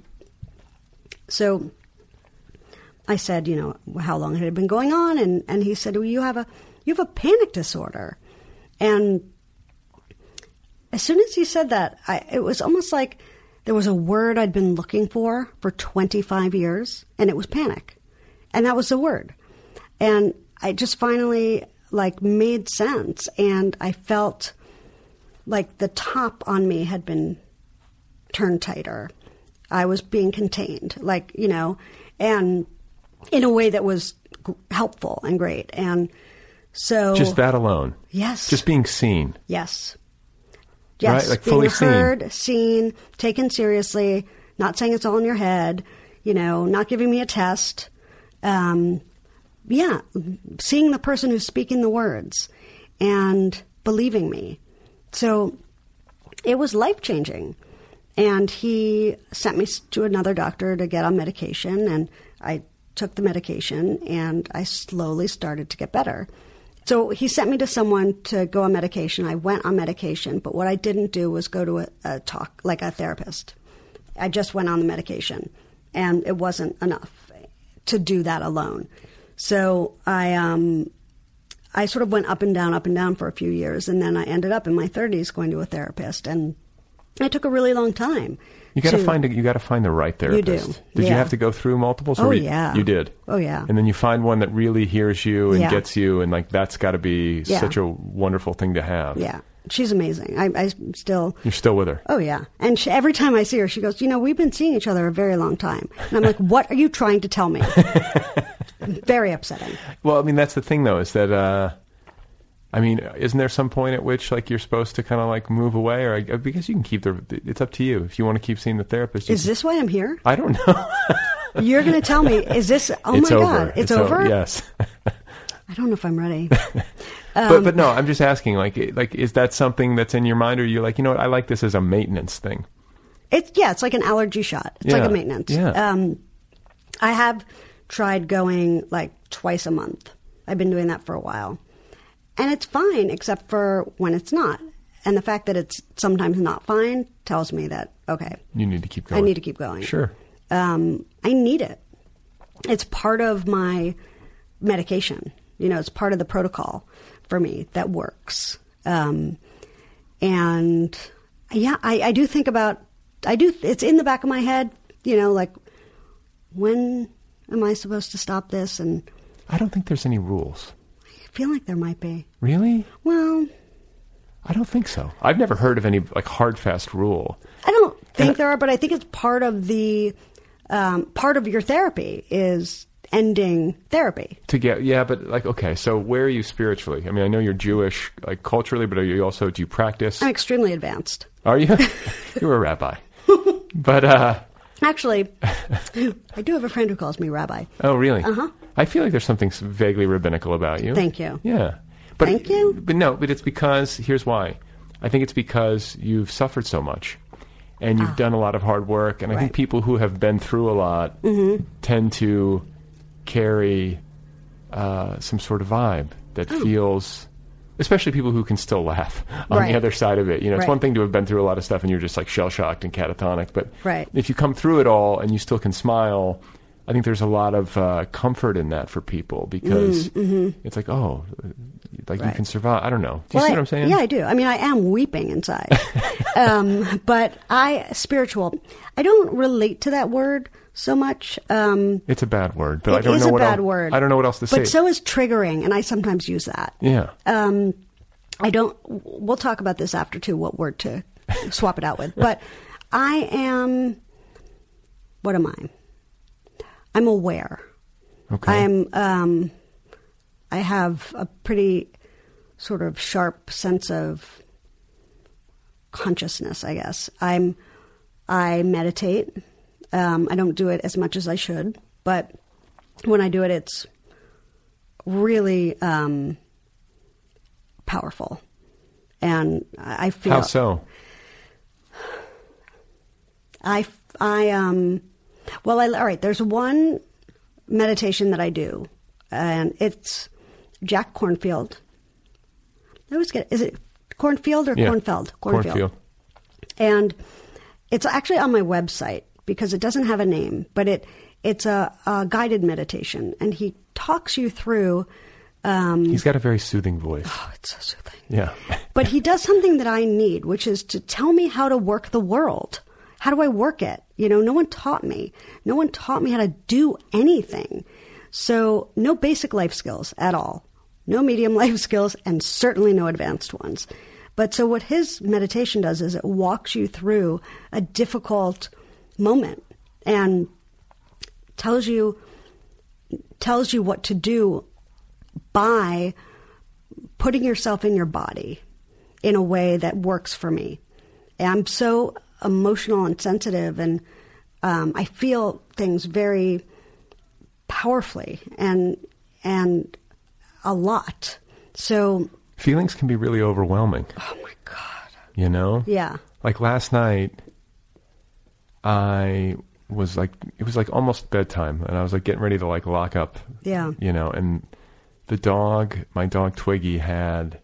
so I said, you know, how long had it been going on? And, and he said, well, you have a, you have a panic disorder. And as soon as he said that, I, it was almost like there was a word I'd been looking for for 25 years, and it was panic. And that was the word. And I just finally like made sense, and I felt like the top on me had been turned tighter. I was being contained, like, you know, and in a way that was g- helpful and great. And so. Just that alone. Yes. Just being seen. Yes. Yes. Right, like being fully seen. heard, seen, taken seriously, not saying it's all in your head, you know, not giving me a test. Um, yeah, seeing the person who's speaking the words and believing me. So it was life changing. And he sent me to another doctor to get on medication, and I took the medication, and I slowly started to get better. So he sent me to someone to go on medication. I went on medication, but what I didn't do was go to a, a talk like a therapist. I just went on the medication, and it wasn't enough to do that alone. So I um, I sort of went up and down, up and down for a few years, and then I ended up in my 30s going to a therapist, and it took a really long time. You got to find a, you got to find the right You therapist. do, Did you have to go through multiples? or Oh, you- yeah. You did. Oh, yeah. And then you find one that really hears you and Yeah. gets you, and like that's got to be Yeah. such a wonderful thing to have. Yeah, she's amazing. I, I still. You're still with her. Oh yeah, and she, every time I see her, she goes, "You know, we've been seeing each other a very long time," and I'm like, "What are you trying to tell me?" very upsetting. Well, I mean that's the thing though is that uh, I mean, isn't there some point at which like you're supposed to kind of like move away, or uh, because you can keep the? It's up to you if you want to keep seeing the therapist. Is can- this why I'm here? I don't know. You're going to tell me? Is this? Oh it's my over. god, it's, o- over. yes. I don't know if I'm ready. but but no, I'm just asking. Like like is that something that's in your mind, or you're like, you know what, I like this as a maintenance thing. It's yeah, it's like an allergy shot. It's like a maintenance. yeah. Um, I have tried going like twice a month. I've been doing that for a while, and it's fine except for when it's not. And the fact that it's sometimes not fine tells me that okay, You need to keep going. I need to keep going. Sure. Um, I need it. It's part of my medication. You know, it's part of the protocol for me that works. Um, and yeah, I, I do think about, I do, it's in the back of my head, you know, like, when am I supposed to stop this? And I don't think there's any rules. Feel like there might be. Really? Well, I don't think so. I've never heard of any like hard fast rule. I don't think there are, but I think it's part of the, um, part of your therapy is ending therapy. to get yeah but like okay so where are you spiritually i mean i know you're jewish like culturally but are you also do you practice I'm extremely advanced. are you you're a rabbi but uh Actually, I do have a friend who calls me rabbi. oh really Uh-huh. i feel like there's something vaguely rabbinical about you Thank you. yeah but Thank you. but no but it's because here's why i think it's because you've suffered so much and you've done a lot of hard work and i think Ah. Right. Mm-hmm. people who have been through a lot tend to carry uh, some sort of vibe that Oh. feels especially people who can still laugh on Right. the other side of it you know it's Right. one thing to have been through a lot of stuff and you're just like shell shocked and catatonic but Right. if you come through it all and you still can smile i think there's a lot of uh, comfort in that for people because it's like oh like you Mm, can survive i don't know do you Well, see I- what i'm saying Yeah, I do. I mean, I am weeping inside. um, but I, spiritual, I don't relate to that word so much. Um, it's a bad word but i don't is know a what bad else, word. i don't know what else to say But so is triggering, and I sometimes use that. yeah Um, I don't. We'll talk about this after too. What word to swap it out with? But I am. What am I? I'm aware. okay I am. Um, I have a pretty sort of sharp sense of consciousness. I guess I'm. I meditate. Um, I don't do it as much as I should, but when I do it, it's really um, powerful, and I feel how so? I, I, um, well, I, all right, there's one meditation that I do, and it's Jack Kornfield. I always get, is it Kornfield or yeah Cornfeld? cornfield. And it's actually on my website because it doesn't have a name, but it, it's a, a guided meditation, and he talks you through um, He's got a very soothing voice. Oh, it's so soothing. Yeah. But he does something that I need, which is to tell me how to work the world. How do I work it? You know, no one taught me. No one taught me how to do anything. So, no basic life skills at all. No medium life skills, and certainly no advanced ones. But so, what his meditation does is it walks you through a difficult moment and tells you tells you what to do by putting yourself in your body in a way that works for me. And I'm so emotional and sensitive, and um, I feel things very powerfully and and a lot. So, Feelings can be really overwhelming. oh my god, You know? yeah, Like last night, I was like, it was like almost bedtime, and I was like getting ready to like lock up. Yeah. You know, and the dog, my dog Twiggy, had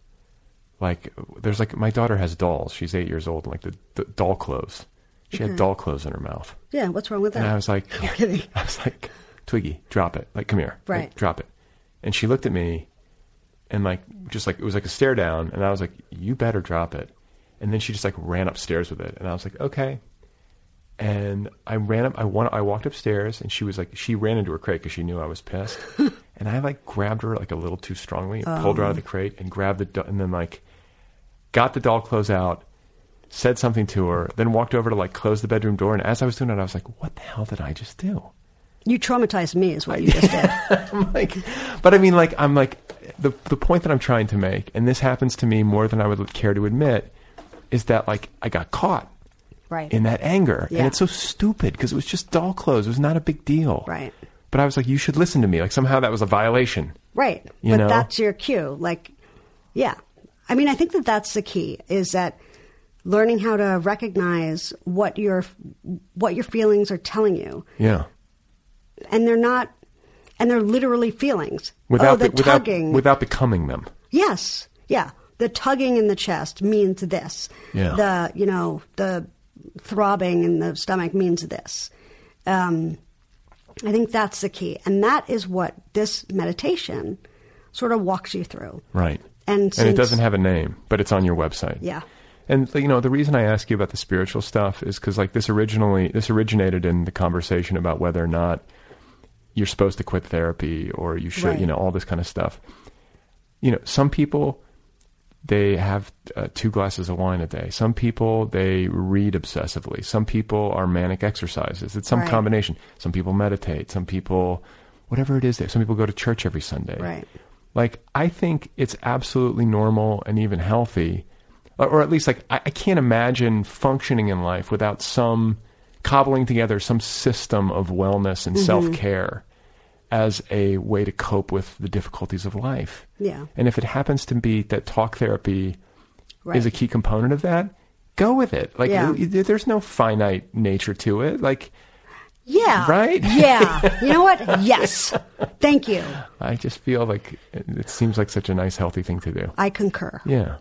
like, there's like, my daughter has dolls. She's eight years old, and like the, the doll clothes. She had mm-hmm. doll clothes in her mouth. yeah. What's wrong with that? And I was like, kidding. I was like, Twiggy, drop it. Like, come here. Like, Right. drop it. And she looked at me and like, just like, it was like a stare down. And I was like, you better drop it. And then she just like ran upstairs with it. And I was like, okay. And I ran up, I went, I walked upstairs and she was like, she ran into her crate because she knew I was pissed. and I like grabbed her like a little too strongly, and pulled her out of the crate and grabbed the, do- and then like got the doll clothes out, said something to her, then walked over to like close the bedroom door. And as I was doing it, I was like, what the hell did I just do? You traumatized me, is what you just did. I'm like, but I mean, like, I'm like, the the point that I'm trying to make, and this happens to me more than I would care to admit, is that like I got caught Right. in that anger, Yeah. and it's so stupid because it was just doll clothes. It was not a big deal. Right. But I was like, you should listen to me. Like somehow that was a violation. Right. You but know? that's your cue. Like, yeah. I mean, I think that that's the key is that learning how to recognize what your what your feelings are telling you, Yeah. and they're not, and they're literally feelings. Without oh, the be- without tugging. without becoming them. yes. Yeah. The tugging in the chest means this. Yeah. The you know the throbbing in the stomach means this. Um, I think that's the key, and that is what this meditation sort of walks you through. Right. And and it doesn't have a name, but it's on your website. Yeah. And you know the reason I ask you about the spiritual stuff is because like this originally this originated in the conversation about whether or not you're supposed to quit therapy or you should Right. you know all this kind of stuff. You know some people they have uh, two glasses of wine a day. Some people they read obsessively. Some people are manic exercises. It's some Right. combination. Some people meditate. Some people whatever it is. Some people go to church every Sunday. Right. Like, I think it's absolutely normal and even healthy, or, or at least like I, I can't imagine functioning in life without some cobbling together some system of wellness and Mhm. self care as a way to cope with the difficulties of life. Yeah. And if it happens to be that talk therapy Right. is a key component of that, go with it. Like, Yeah. there's no finite nature to it. Like, Yeah. Right? Yeah. You know what? Yes. Thank you. I just feel like it, it seems like such a nice, healthy thing to do. I concur. Yeah.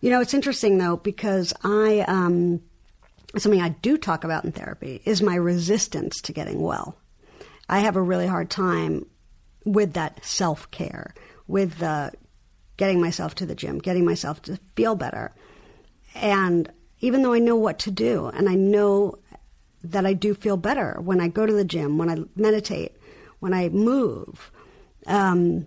You know, it's interesting though because I um, something I do talk about in therapy is my resistance to getting well. I have a really hard time with that self care, with the getting myself to the gym, getting myself to feel better, and even though I know what to do, and I know that I do feel better when I go to the gym, when I meditate, when I move. Um,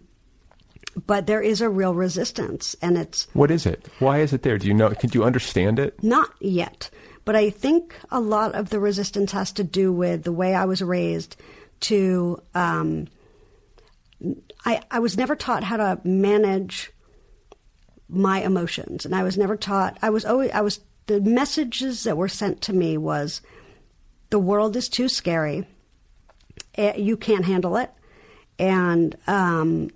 but there is a real resistance, and it's What is it? Why is it there? Do you know? Could you understand it? not yet. But I think a lot of the resistance has to do with the way I was raised to. Um, I, I was never taught how to manage my emotions, and I was never taught. I was always. I was. The messages that were sent to me was the world is too scary. eh, You can't handle it. And um,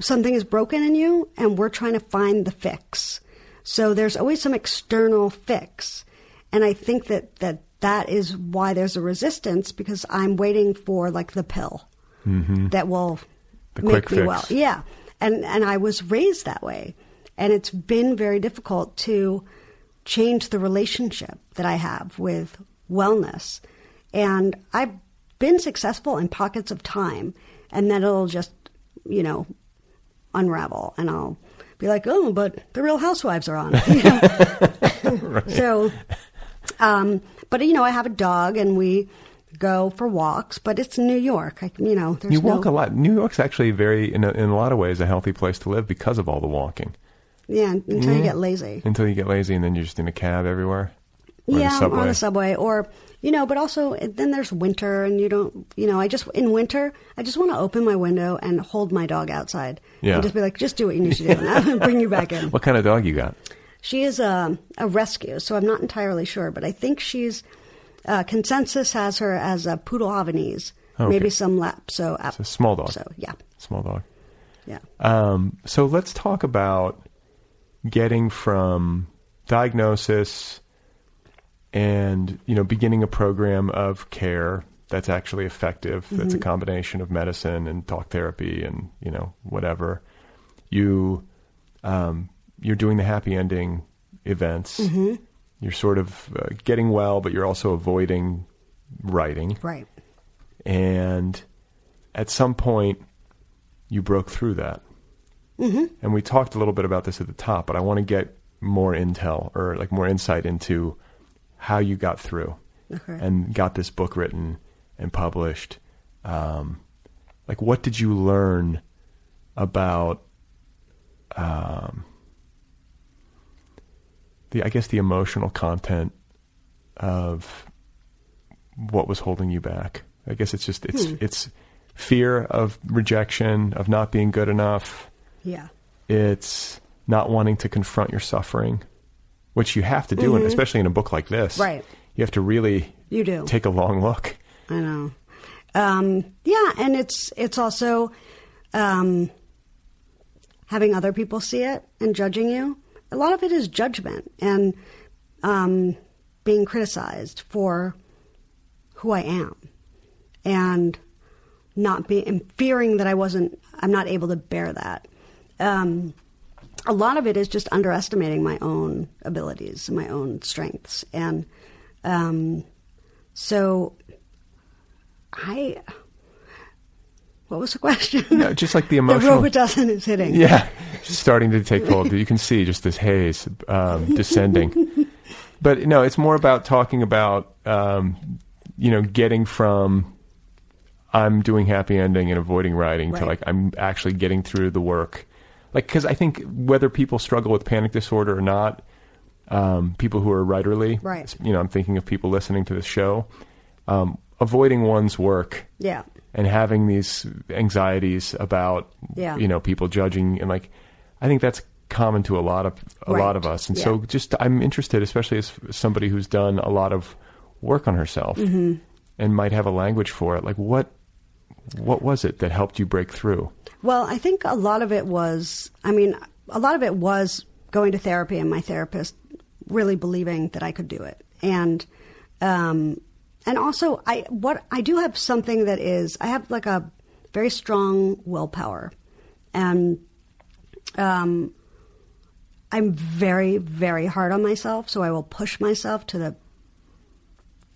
something is broken in you and we're trying to find the fix. So there's always some external fix. And I think that that, that is why there's a resistance because I'm waiting for like the pill Mm-hmm. that will The make me fix. well. Yeah. And and I was raised that way. And it's been very difficult to change the relationship that I have with wellness. And I've been successful in pockets of time and then it'll just you know, unravel, and I'll be like, "Oh, but the Real Housewives are on." You know? So, um, but you know, I have a dog, and we go for walks. But it's New York, I, you know. There's You walk no, a lot. New York's actually very, in a, in a lot of ways, a healthy place to live because of all the walking. Yeah, until you get lazy. Until you get lazy, and then you're just in a cab everywhere. Or yeah, the on the subway, or you know, but also then there's winter, and you don't, you know, I just in winter, I just want to open my window and hold my dog outside, Yeah. and just be like, just do what you need to do, and I'll bring you back in. What kind of dog you got? She is a a rescue, so I'm not entirely sure, but I think she's uh, consensus has her as a poodle Havanese, Okay. maybe some lap, so a small dog. So yeah, Small dog. yeah. Um, so let's talk about getting from diagnosis and you know beginning a program of care that's actually effective. That's a combination of medicine and talk therapy and you know whatever. You um, you're doing the happy ending events. You're sort of uh, getting well, but you're also avoiding writing. Right. And at some point, you broke through that. Mm-hmm. And we talked a little bit about this at the top, but I want to get more intel or like more insight into how you got through Okay. and got this book written and published. Um, like, what did you learn about um, the, I guess, the emotional content of what was holding you back? I guess it's just it's it's fear of rejection, of not being good enough. Yeah. It's not wanting to confront your suffering, which you have to do, and especially in a book like this. Right. You have to really You do. take a long look. I know. Um, yeah, and it's it's also um, having other people see it and judging you. A lot of it is judgment and um, being criticized for who I am, and not being and fearing that I wasn't. I'm not able to bear that. Um, a lot of it is just underestimating my own abilities, my own strengths, and um, so I. What was the question? No, just like the the emotional. Robitussin is hitting. Yeah, starting to take hold. You can see just this haze um, descending. But no, it's more about talking about um, you know getting from I'm doing happy ending and avoiding writing to like I'm actually getting through the work. Like because I think whether people struggle with panic disorder or not, um, people who are writerly, Right. You know, I'm thinking of people listening to this show. Um, avoiding one's work Yeah. And having these anxieties about Yeah. you know people judging and like I think that's common to a lot of a Right. lot of us and so just I'm interested especially as somebody who's done a lot of work on herself Mm-hmm. and might have a language for it like what what was it that helped you break through Well, I think a lot of it was, I mean, a lot of it was going to therapy and my therapist really believing that I could do it. And, um, and also I, what I do have something that is, I have like a very strong willpower and, um, I'm very, very hard on myself. So I will push myself to the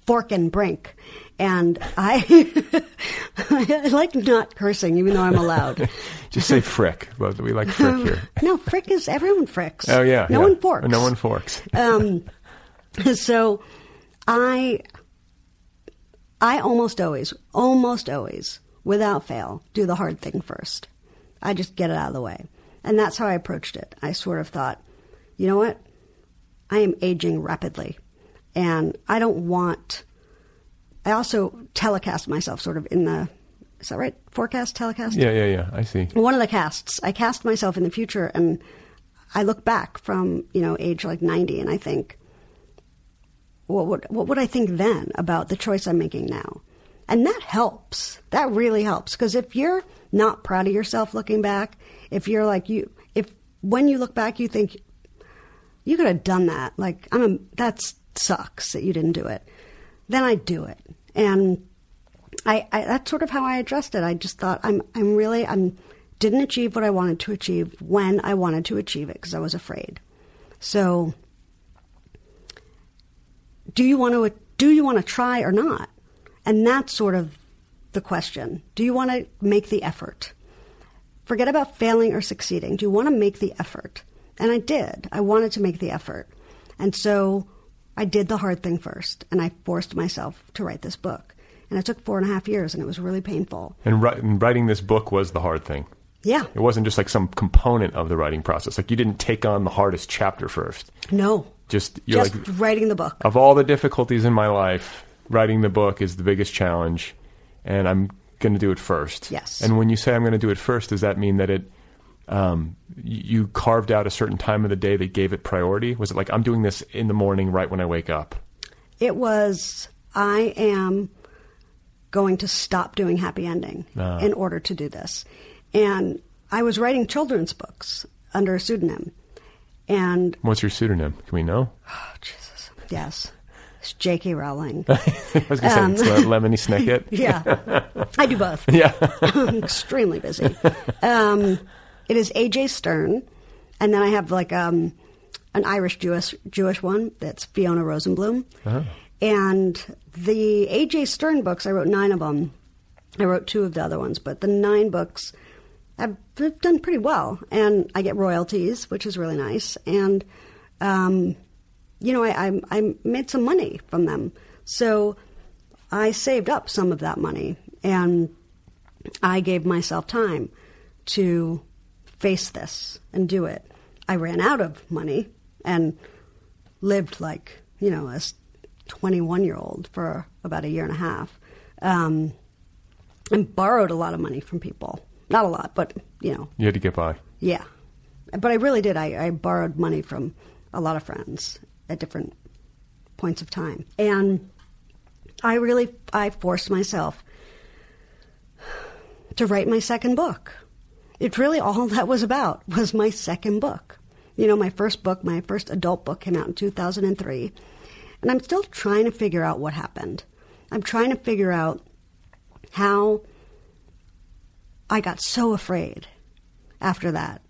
fork and brink. And I, I like not cursing, even though I'm allowed. just say frick well, we like frick here no, frick is everyone fricks. oh yeah no yeah. one forks. no one forks Um, so, I, I almost always, almost always, without fail, do the hard thing first. I just get it out of the way, and that's how I approached it. I sort of thought, you know what, I am aging rapidly, and I don't want. I also telecast myself sort of in the. Is that right? Forecast, telecast. yeah yeah yeah I see one of the casts i cast myself in the future and i look back from you know age like 90 and i think what would what would i think then about the choice i'm making now? And that helps. That really helps. Because if you're not proud of yourself looking back if you're like you if when you look back you think you could have done that. Like i'm a that sucks that you didn't do it. Then i do it. And I, I that's sort of how I addressed it. I just thought I'm I'm really I'm didn't achieve what I wanted to achieve when I wanted to achieve it because I was afraid. So do you want to do you want to try or not? And that's sort of the question. Do you want to make the effort? forget about failing or succeeding. Do you want to make the effort? And I did. I wanted to make the effort. And so I did the hard thing first, and I forced myself to write this book. And it took four and a half years, and it was really painful. And, ri- and writing this book was the hard thing. Yeah. It wasn't just like some component of the writing process. Like you didn't take on the hardest chapter first. No. Just you're Just like writing the book. of all the difficulties in my life, writing the book is the biggest challenge, and I'm going to do it first. Yes. And when you say I'm going to do it first, does that mean that it um, you carved out a certain time of the day that gave it priority? Was it like I'm doing this in the morning right when I wake up? It was, I am going to stop doing happy ending Ah. in order to do this. And I was writing children's books under a pseudonym. And What's your pseudonym? Can we know? oh, Jesus, yes, it's J.K. Rowling. I was going to say it's Le- Lemony Snicket. yeah, I do both. Yeah. I'm extremely busy. Um, it is A.J. Stern, and then I have like um, an Irish Jewish Jewish one that's Fiona Rosenblum. And the A.J. Stern books, I wrote nine of them. I wrote two of the other ones, but the nine books have done pretty well, and I get royalties, which is really nice. And um, you know, I, I I made some money from them, so I saved up some of that money, and I gave myself time to face this and do it. I ran out of money and lived like you know a 21 year old for about a year and a half, um, and borrowed a lot of money from people. Not a lot, but you know, You had to get by. yeah. But I really did. I, I borrowed money from a lot of friends at different points of time. And I really I forced myself to write my second book. It's really all that was about was my second book. You know, my first book, my first adult book came out in 2003. And I'm still trying to figure out what happened. I'm trying to figure out how I got so afraid after that.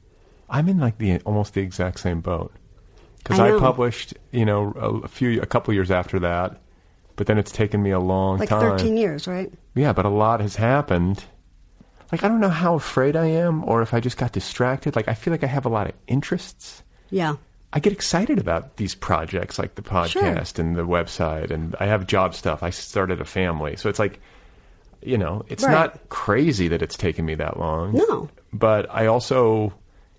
I'm in like the almost the exact same boat because I I, published, you know, a, a few, a couple years after that, but then it's taken me a long Like time. 13 years, right? Yeah, but a lot has happened. Like I don't know how afraid I am, or if I just got distracted. Like I feel like I have a lot of interests. Yeah. I get excited about these projects, like the podcast and the website, and I have job stuff. I started a family, so it's like, you know, it's Right. not crazy that it's taken me that long. No. but I also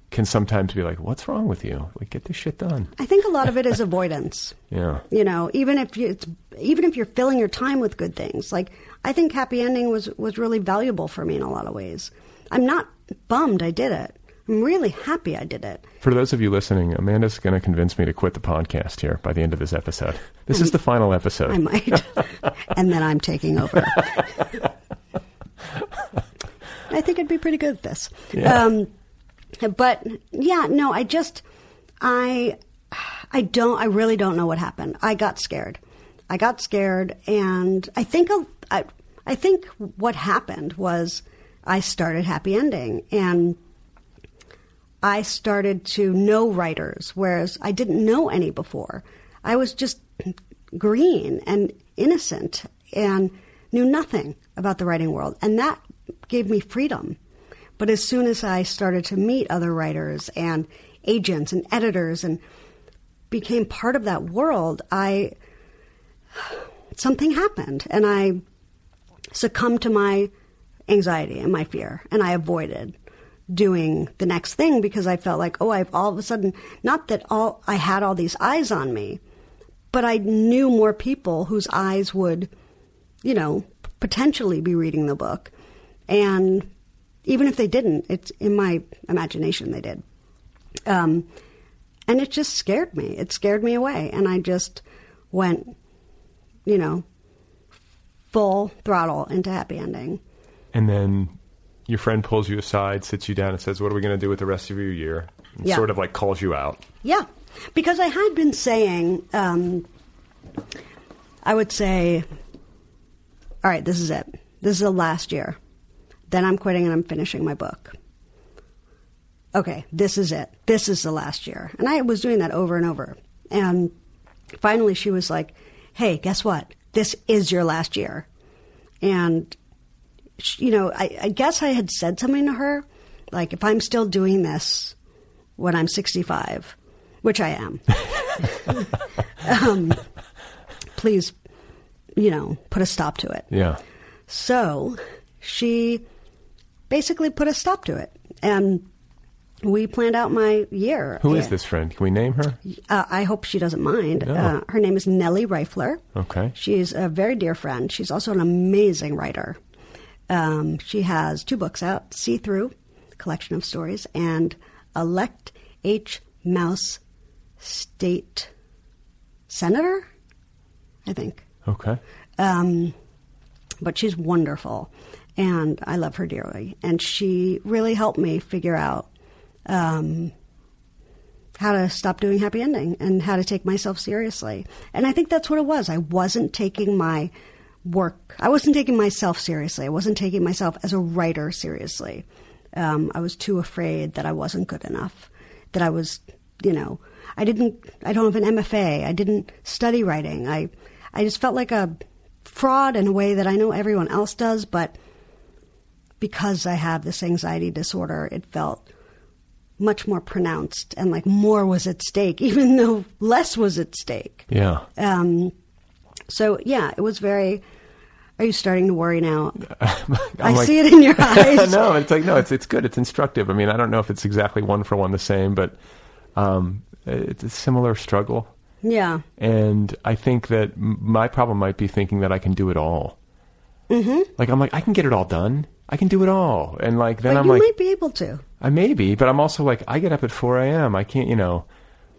can sometimes be like, "What's wrong with you? Like, get this shit done." I think a lot of it is avoidance. Yeah. You know, even if you, it's even if you're filling your time with good things, like I think happy ending was was really valuable for me in a lot of ways. I'm not bummed I did it. I'm really happy I did it. For those of you listening, Amanda's going to convince me to quit the podcast here by the end of this episode. This is the final episode. I might, and then I'm taking over. I think I'd be pretty good at this. Yeah. Um, but yeah, no, I just, I, I don't, I really don't know what happened. I got scared. I got scared, and I think, a- I, I think what happened was I started happy ending, and I started to know writers, whereas I didn't know any before. I was just green and innocent and knew nothing about the writing world. And that gave me freedom. But as soon as I started to meet other writers and agents and editors and became part of that world, I something happened and I succumbed to my anxiety and my fear and I avoided doing the next thing because I felt like, oh, I've all of a sudden, not that all I had all these eyes on me, but I knew more people whose eyes would, you know, potentially be reading the book. And even if they didn't, it's in my imagination they did. Um, and it just scared me. It scared me away. And I just went, you know, full throttle into happy ending. and then your friend pulls you aside, sits you down, and says, "What are we going to do with the rest of your year?" And Yeah. Sort of like calls you out. Yeah, because I had been saying, um, I would say, all right, this is it. This is the last year. Then I'm quitting and I'm finishing my book. Okay, this is it. This is the last year. And I was doing that over and over. And finally she was like, hey, guess what? This is your last year. And, you know, I, I guess I had said something to her, Like if I'm still doing this when I'm 65, which I am, um, please, you know, put a stop to it. Yeah. So she basically put a stop to it. And we planned out my year. Who is this friend? Can we name her? Uh, I hope she doesn't mind. No. Uh, her name is Nelly Reifler. Okay. She's a very dear friend. She's also an amazing writer. Um, she has two books out See Through, collection of stories, and Elect H. Mouse State Senator, I think. Okay. Um, but she's wonderful, and I love her dearly. And she really helped me figure out um, how to stop doing happy ending and how to take myself seriously. And I think that's what it was. I wasn't taking my work, I wasn't taking myself seriously. I wasn't taking myself as a writer seriously. Um, I was too afraid that I wasn't good enough, that I was, you know, I didn't, I don't have an MFA. I didn't study writing. I, I just felt like a fraud in a way that I know everyone else does, but because I have this anxiety disorder, it felt much more pronounced and like more was at stake, even though less was at stake. Yeah. Um, so yeah, it was very. Are you starting to worry now? I like- see it in your eyes. no, it's like no, it's it's good. It's instructive. I mean, I don't know if it's exactly one for one the same, but um, it's a similar struggle. Yeah. And I think that my problem might be thinking that I can do it all. Mm-hmm. Like I'm like I can get it all done. I can do it all. And like then But I'm like you like might be able to. I may be, but I'm also like I get up at 4 a.m. I can't, you know,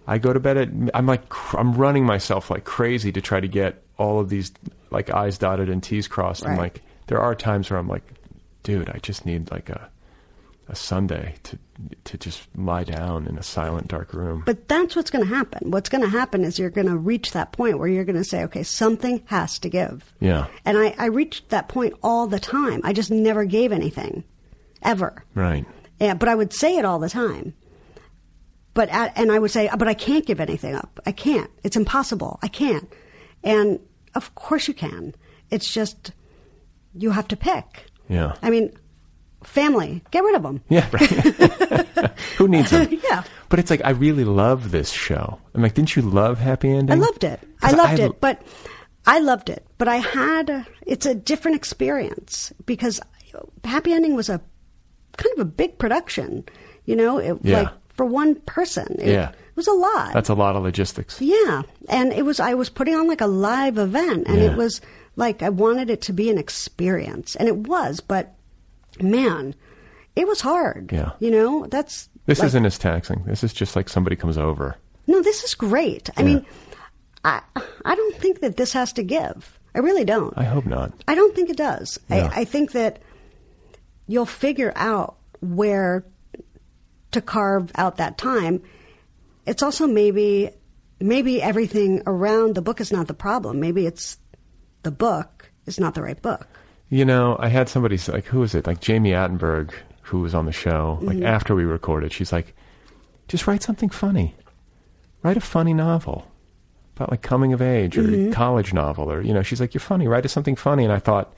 I go to bed at. I'm like I'm running myself like crazy to try to get all of these like I's dotted and T's crossed. And Right. like there are times where I'm like, dude, I just need like a a Sunday to to just lie down in a silent dark room. But that's what's going to happen. What's going to happen is you're going to reach that point where you're going to say, okay, something has to give. Yeah. And I, I reached that point all the time. I just never gave anything, ever. Right. Yeah, but I would say it all the time. But at, and I would say, but I can't give anything up. I can't. It's impossible. I can't. And of course you can. It's just you have to pick. Yeah. I mean, family, get rid of them. Yeah. Right. Who needs them? yeah. But it's like I really love this show. I'm like, didn't you love Happy Ending? I loved it. I loved I- it, but I loved it. But I had a, it's a different experience because Happy Ending was a kind of a big production. You know, it, Yeah. like for one person, it, Yeah. it was a lot. That's a lot of logistics. yeah, and it was I was putting on like a live event, and Yeah. it was like I wanted it to be an experience, and it was. But man, it was hard. Yeah. you know, that's This like- isn't as taxing. This is just like somebody comes over. No, this is great. I Yeah. mean, I I don't think that this has to give. I really don't. I hope not. I don't think it does. Yeah. I, I think that you'll figure out where to carve out that time. It's also maybe maybe everything around the book is not the problem. Maybe it's the book is not the right book. You know, I had somebody say, like, who was it? Like Jami Attenberg, who was on the show. Like Mhm. after we recorded, she's like, just write something funny. Write a funny novel about like coming of age or Mhm. college novel or you know. She's like, you're funny. Write us something funny. And I thought,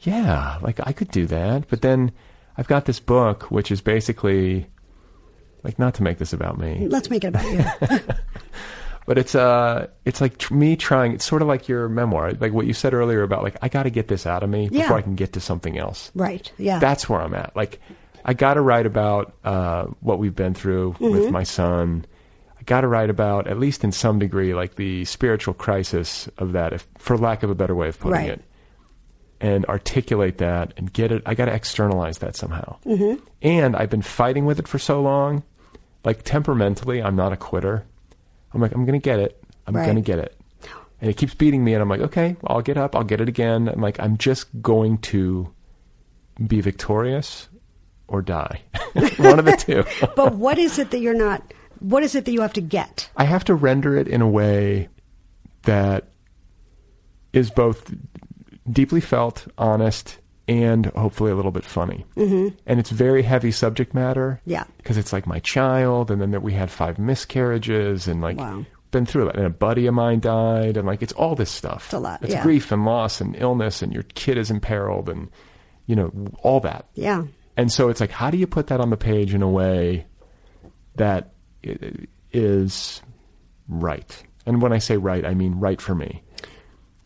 yeah, like I could do that. But then I've got this book, which is basically like not to make this about me. Let's make it about you. But it's uh, it's like tr- me trying. It's sort of like your memoir, like what you said earlier about like I got to get this out of me Yeah. before I can get to something else. right. Yeah. That's where I'm at. Like I got to write about uh, what we've been through with Mhm. my son. I got to write about, at least in some degree, like the spiritual crisis of that, if for lack of a better way of putting Right. it, and articulate that and get it. I got to externalize that somehow. Mhm. And I've been fighting with it for so long. Like temperamentally, I'm not a quitter. I'm like, I'm going to get it. I'm Right. going to get it. And it keeps beating me, and I'm like, okay, I'll get up. I'll get it again. I'm like, I'm just going to be victorious or die. One of the two. but what is it that you're not? What is it that you have to get? I have to render it in a way that is both deeply felt, honest, and hopefully a little bit funny. Mhm. And it's very heavy subject matter. Yeah. Because it's like my child, and then that we had five miscarriages, and like Wow. been through it. And a buddy of mine died, and like it's all this stuff. It's a lot, It's yeah. grief and loss and illness, and your kid is imperiled, and you know all that. Yeah. And so it's like, how do you put that on the page in a way that is right? And when I say right, I mean right for me.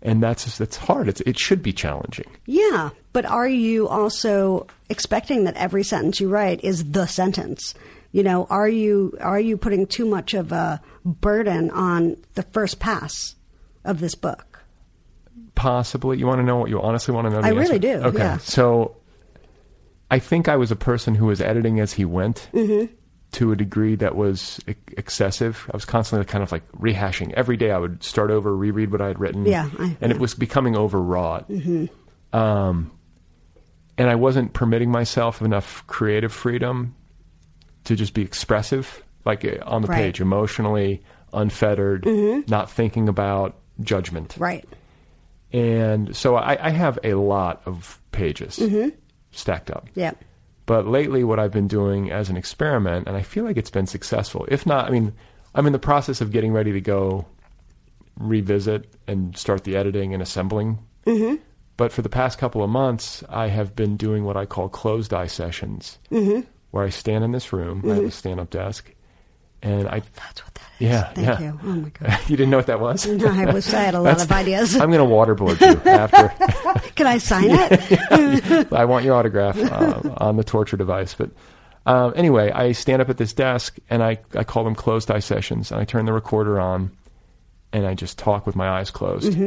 And that's that's hard. It's, it should be challenging. Yeah, but are you also expecting that every sentence you write is the sentence? You know, are you are you putting too much of a burden on the first pass of this book? Possibly. You want to know what you honestly want to know? I really answer? do, Okay. yeah. So I think I was a person who was editing as he went Mm-hmm. To a degree that was excessive. I was constantly kind of like rehashing. Every day I would start over, reread what I had written. Yeah, I- and it was becoming overwrought. Mm-hmm. Um, and I wasn't permitting myself enough creative freedom to just be expressive, like uh, on the Right. page, emotionally, unfettered, not thinking about judgment. Right. And so I, I have a lot of pages Mm-hmm. stacked up. Yeah. But lately, what I've been doing as an experiment, and I feel like it's been successful. If not, I mean, I'm in the process of getting ready to go revisit and start the editing and assembling. Mm-hmm. But for the past couple of months, I have been doing what I call closed eye sessions, mm-hmm. where I stand in this room. I have a stand up desk. And I. That's what that is. Yeah. Thank yeah. you. Oh my god. you didn't know what that was? No, I was. I had a lot of ideas. I'm going to waterboard you after. Can I sign it? I want your autograph uh, on the torture device. But um, anyway, I stand up at this desk and I, I call them closed eye sessions. And I turn the recorder on and I just talk with my eyes closed,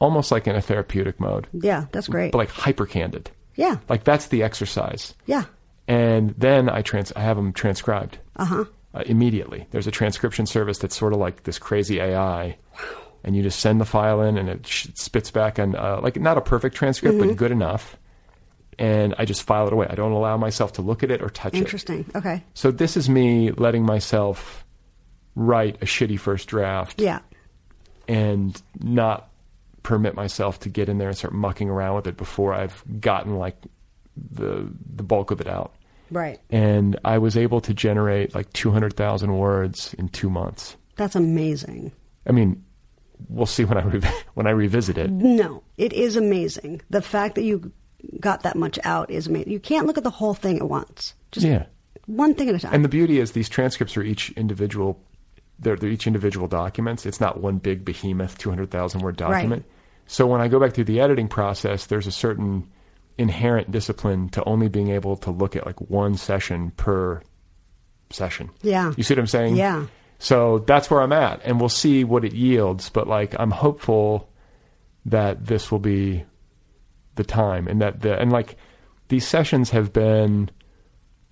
almost like in a therapeutic mode, yeah, that's great. but like hyper candid. yeah. Like that's the exercise. Yeah. And then I trans I have them transcribed Uh-huh. Uh, immediately. There's a transcription service that's sort of like this crazy AI. And you just send the file in, and it sh- spits back an uh, like not a perfect transcript, Mm-hmm. but good enough. And I just file it away. I don't allow myself to look at it or touch it. Interesting. Okay. So this is me letting myself write a shitty first draft Yeah. and not permit myself to get in there and start mucking around with it before I've gotten like the the bulk of it out. Right. And I was able to generate like 200,000 words in 2 months. That's amazing. I mean, we'll see when I re- when I revisit it. No, it is amazing. The fact that you got that much out is amazing. You can't look at the whole thing at once. Just Yeah. one thing at a time. And the beauty is these transcripts are each individual they're, they're each individual documents. It's not one big behemoth 200,000 word document. So when I go back through the editing process, there's a certain inherent discipline to only being able to look at like one session per session. Yeah. You see what I'm saying? Yeah. So that's where I'm at and we'll see what it yields, but like I'm hopeful that this will be the time and that the and like these sessions have been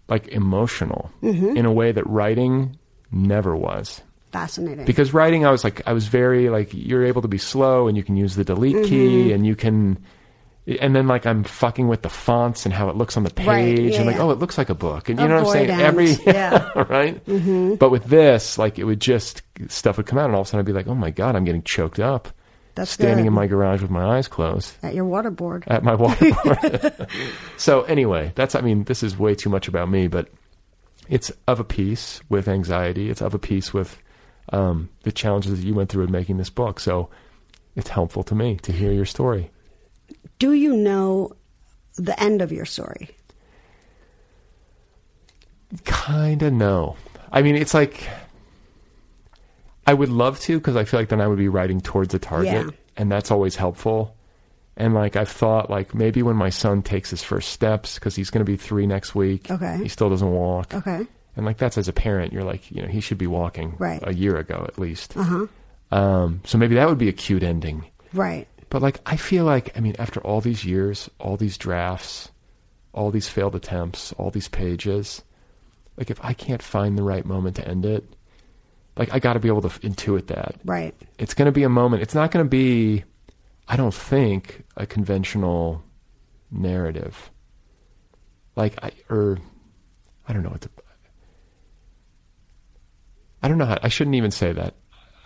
like emotional Mm-hmm. in a way that writing never was Fascinating. because writing i was like i was very like you're able to be slow and you can use the delete Mm-hmm. key and you can and then like i'm fucking with the fonts and how it looks on the page Right, yeah, and like yeah. oh it looks like a book and you know what i'm saying every yeah. Mm-hmm. right but with this like it would just stuff would come out and all of a sudden i'd be like oh my god i'm getting choked up That's standing good. in my garage with my eyes closed at your waterboard. at my waterboard. so anyway, that's I mean, this is way too much about me, but it's of a piece with anxiety. It's of a piece with um, the challenges that you went through in making this book. So it's helpful to me to hear your story. Do you know the end of your story? Kinda no. I mean, it's like I would love to because I feel like then I would be writing towards a target, Yeah. and that's always helpful. And like I've thought, like maybe when my son takes his first steps, because he's going to be three next week. Okay. He still doesn't walk. Okay. And like that's as a parent, you're like, you know, he should be walking Right. a year ago at least. Uh huh. Um, so maybe that would be a cute ending. Right. But like, I feel like, I mean, after all these years, all these drafts, all these failed attempts, all these pages, like if I can't find the right moment to end it, like I got to be able to intuit that. Right. It's going to be a moment. It's not going to be, I don't think, a conventional narrative. Like I or I don't know what to. I don't know how. I shouldn't even say that.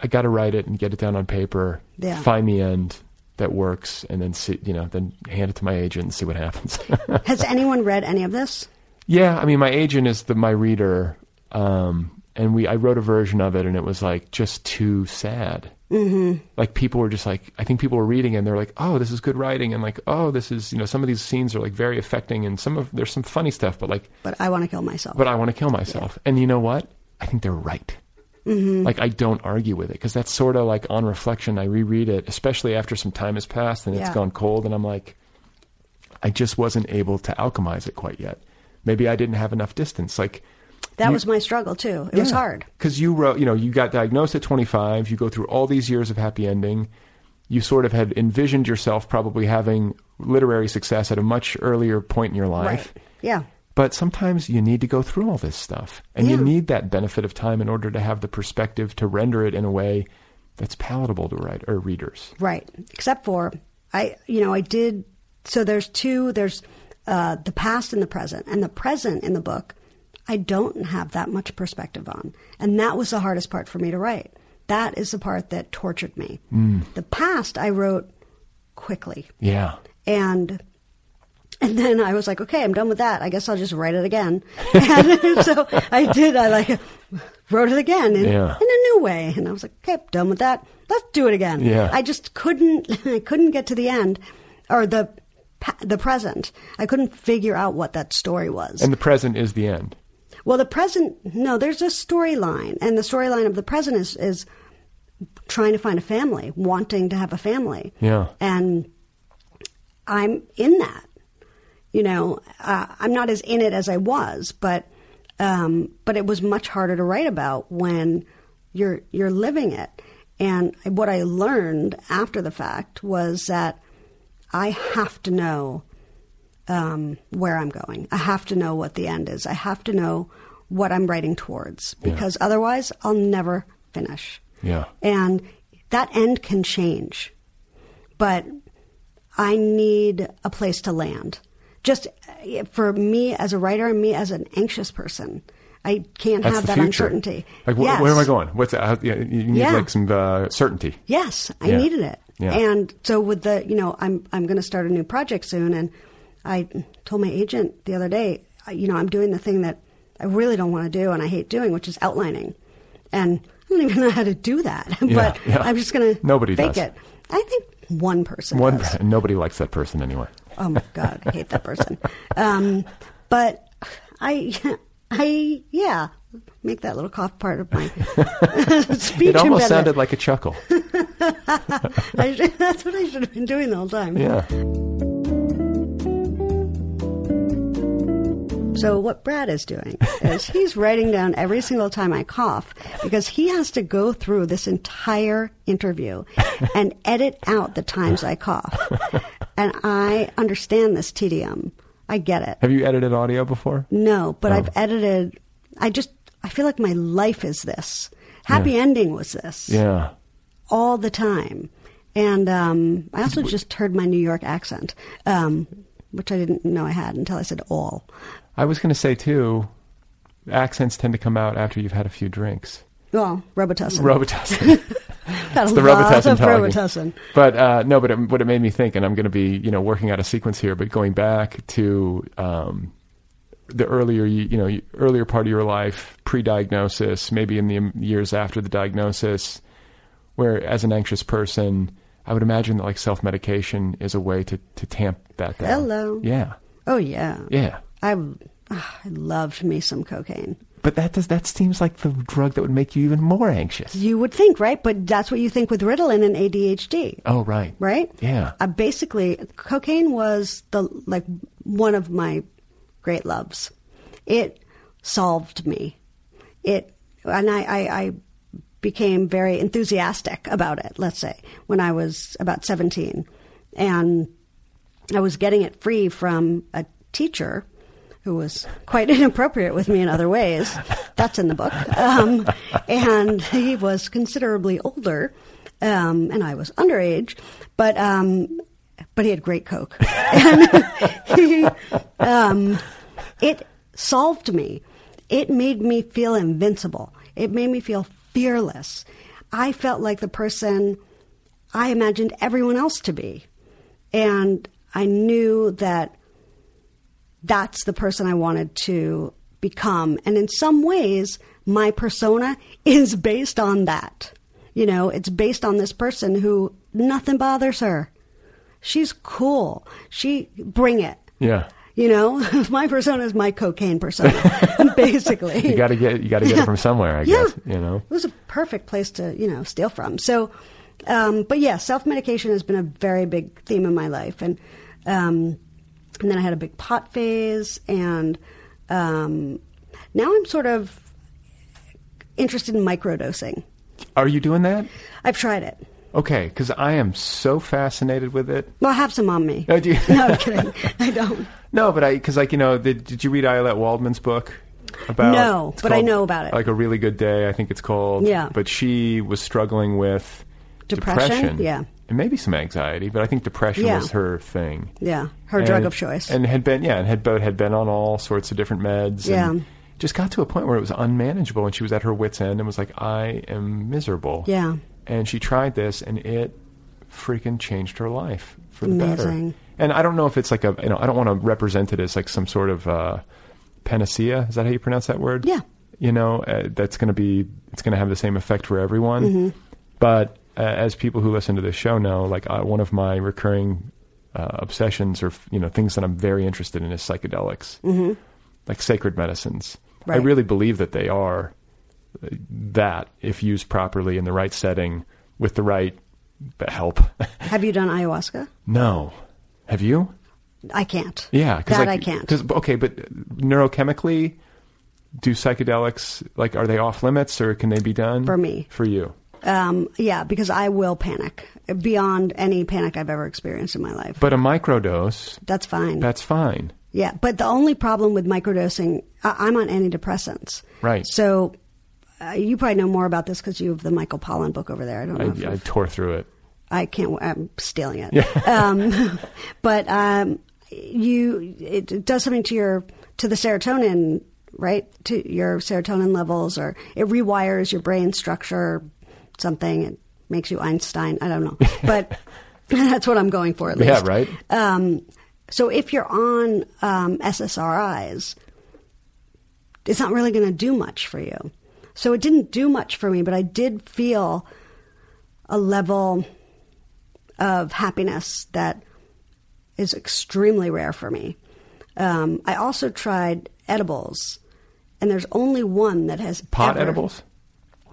I got to write it and get it down on paper. Yeah. Find the end that works, and then see. You know, then hand it to my agent and see what happens. Has anyone read any of this? yeah, I mean, my agent is the my reader, um, and we I wrote a version of it, and it was like just too sad. Mm-hmm. Like people were just like, I think people were reading and they're like, oh, this is good writing, and like, oh, this is you know some of these scenes are like very affecting, and some of there's some funny stuff, but like, But I want to kill myself. but I want to kill myself. And you know what? I think they're right. Mm-hmm. Like I don't argue with it because that's sort of like on reflection. I reread it, especially after some time has passed and it's Yeah. gone cold, and I'm like, I just wasn't able to alchemize it quite yet. Maybe I didn't have enough distance. Like that you- was my struggle too. It was hard. because you wrote, you know, you got diagnosed at 25. You go through all these years of happy ending. You sort of had envisioned yourself probably having literary success at a much earlier point in your life. Right. Yeah. But sometimes you need to go through all this stuff, and you need that benefit of time in order to have the perspective to render it in a way that's palatable to write or readers. Right. Except for I, you know, I did. So there's two. There's uh, the past and the present, and the present in the book, I don't have that much perspective on, and that was the hardest part for me to write. That is the part that tortured me. The past I wrote quickly, Yeah, and and then I was like, okay, I'm done with that. I guess I'll just write it again. And so I did. I like wrote it again in, Yeah. in a new way, and I was like, okay, done with that. Let's do it again. Yeah. I just couldn't. I couldn't get to the end or the the present. I couldn't figure out what that story was. and the present is the end. Well, the present, no, there's a storyline, and the storyline of the present is, is trying to find a family, wanting to have a family. Yeah. And I'm in that. You know, uh, I'm not as in it as I was, but um, but it was much harder to write about when you're you're living it. And what I learned after the fact was that I have to know um, where I'm going. I have to know what the end is. I have to know what I'm writing towards Yeah. because otherwise I'll never finish. Yeah. And that end can change. But I need a place to land. Just uh, for me as a writer and me as an anxious person, I can't That's have that future. uncertainty. Like, wh- Yes. where am I going? What's uh, yeah, you need Yeah. like some uh, certainty. Yes, I Yeah. needed it. Yeah. And so with the, you know, I'm I'm going to start a new project soon, and I told my agent the other day, you know, I'm doing the thing that I really don't want to do and I hate doing, which is outlining, and I don't even know how to do that, but. I'm just going to Nobody fake does. it. I think one person One, does. nobody likes that person anyway. Oh my god, I hate that person. Um, but I, I, yeah, make that little cough part of my speech. It almost sounded like a chuckle. Should, that's what I should have been doing the whole time. Yeah. So what Brad is doing is he's writing down every single time I cough because he has to go through this entire interview and edit out the times I cough. And I understand this tedium. I get it. Have you edited audio before? No, but Oh. I've edited. I just I feel like my life is this. Happy ending was this Yeah. all the time. And um, I also just heard my New York accent, um, which I didn't know I had until I said all. I was going to say too, accents tend to come out after you've had a few drinks. Well, Robitussin. Robitussin. A the Robitussin talking. Robitussin. But uh, no, but it, what it made me think, and I'm going to be, you know, working out a sequence here, but going back to um, the earlier, you you know, earlier part of your life, pre-diagnosis, maybe in the years after the diagnosis, where as an anxious person, I would imagine that like self-medication is a way to to tamp that down. Hello. Yeah. Oh yeah. Yeah. I ah, I loved me some cocaine. But that does that seems like the drug that would make you even more anxious. You would think, right? But that's what you think with Ritalin and ADHD, Oh right. right? Yeah. Uh, basically, cocaine was the like one of my great loves. It solved me. It and I, I, I became very enthusiastic about it. Let's say when I was about seventeen, and I was getting it free from a teacher who was quite inappropriate with me in other ways. That's in the book. Um, and he was considerably older, um, and I was underage, but um, but he had great coke. And he, um, it solved me. It made me feel invincible. It made me feel fearless. I felt like the person I imagined everyone else to be. And I knew that that's the person I wanted to become. And in some ways, my persona is based on that. You know, it's based on this person who nothing bothers her. She's cool. She bring it. Yeah. You know, my persona is my cocaine persona, basically. You got to get you got to get it from somewhere, I Yeah. guess. You know. It was a perfect place to, you know, steal from. So, um, but yeah, self medication has been a very big theme in my life, and um, and then I had a big pot phase, and um, now I'm sort of interested in microdosing. Are you doing that? I've tried it. Okay, because I am so fascinated with it. Well, I have some on me. Oh, do you? no, I'm kidding. I don't. No, but I because like you know, did, did you read Ayelet Waldman's book about? No, but I know about it. Like a really good day, I think it's called. Yeah. But she was struggling with Depression? Yeah. And maybe some anxiety, but I think depression Yeah. was her thing. Yeah, her drug of choice. and had been yeah, and had both had been on all sorts of different meds. Yeah. and just got to a point where it was unmanageable, and she was at her wits' end, and was like, "I am miserable." Yeah. and she tried this, and it freaking changed her life for the Amazing. better. And I don't know if it's like a you know I don't want to represent it as like some sort of uh, panacea. Is that how you pronounce that word? Yeah. You know uh, that's going to be it's going to have the same effect for everyone. Mhm. But as people who listen to this show know, like uh, one of my recurring uh, obsessions or you know things that I'm very interested in is psychedelics, Mhm. like sacred medicines. I really believe that they are uh, that if used properly in the right setting with the right help. Have you done ayahuasca? no, have you? I can't. Yeah, that like, I can't. 'cause- okay, but neurochemically, do psychedelics like are they off limits or can they be done For me. For you, Um, yeah, because I will panic beyond any panic I've ever experienced in my life. but a microdose, That's fine. that's fine. yeah, but the only problem with microdosing, I- I'm on antidepressants. Right. So uh, you probably know more about this because you have the Michael Pollan book over there. I don't know. if I, I tore through it. I can't. I'm stealing it. Yeah. um, but um, you, it, it does something to your to the serotonin, right? To your serotonin levels, or it rewires your brain structure. Something it makes you Einstein. I don't know, but that's what I'm going for. At least. Yeah, right. Um, so if you're on um, SSRIs, it's not really going to do much for you. So it didn't do much for me, but I did feel a level of happiness that is extremely rare for me. Um, I also tried edibles, and there's only one that has Pot ever- edibles,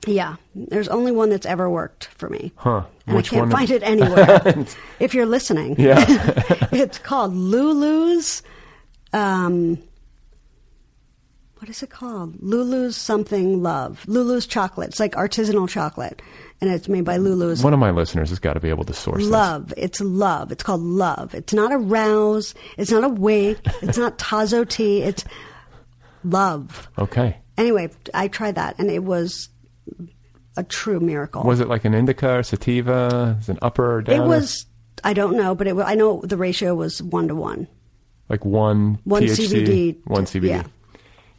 Yeah, there's only one that's ever worked for me. huh? And Which I can't find it anywhere. if you're listening, Yeah. it's called Lulu's. Um, what is it called? Lulu's something love. Lulu's chocolate. It's like artisanal chocolate, and it's made by Lulu's. One of my listeners has got to be able to source this. Love. It's love. It's called love. It's not a rouse. It's not a wake. It's not Tazo tea. It's love. Okay. Anyway, I tried that, and it was a true miracle. Was it like an indica or sativa? Is it an upper or It was. I don't know, but it. wa- I know the ratio was one to one. like one, One THC, CBD one CBD. yeah.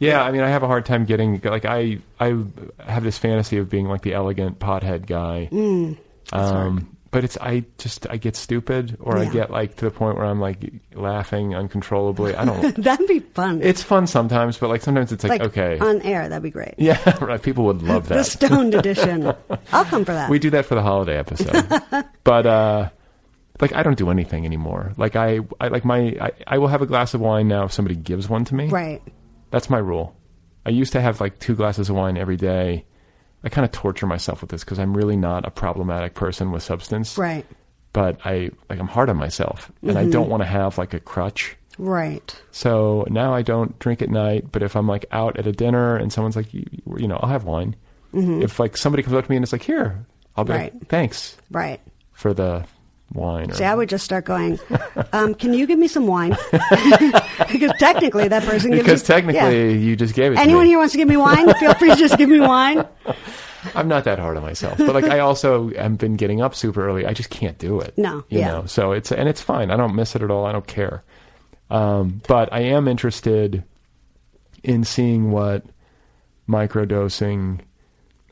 Yeah, I mean, I have a hard time getting like I I have this fantasy of being like the elegant pothead guy. Mm, that's hard. um, but it's I just I get stupid or I get like to the point where I'm like laughing uncontrollably. I don't. That'd be fun. it's fun sometimes, but like sometimes it's like, okay, on air. That'd be great. yeah, right. People would love that. The stoned edition. I'll come for that. We do that for the holiday episode. but uh like I don't do anything anymore. Like I, I like my I, I will have a glass of wine now if somebody gives one to me. Right. That's my rule. I used to have like two glasses of wine every day. I kind of torture myself with this because I'm really not a problematic person with substance. Right. But I like I'm hard on myself and I Mhm. don't want to have like a crutch. Right. So now I don't drink at night, but if I'm like out at a dinner and someone's like, you, you know, I'll have wine. Mhm. If like somebody comes up to me and it's like, here, I'll be Right. like, thanks Right. for the wine. Or, See, I would just start going. Um, can you give me some wine? because technically, that person gives because you- technically yeah. you just gave it to Anyone here wants to give me wine? Feel free to just give me wine. I'm not that hard on myself, but like I also have been getting up super early. I just can't do it. No, you yeah. know. So it's and it's fine. I don't miss it at all. I don't care. Um, but I am interested in seeing what microdosing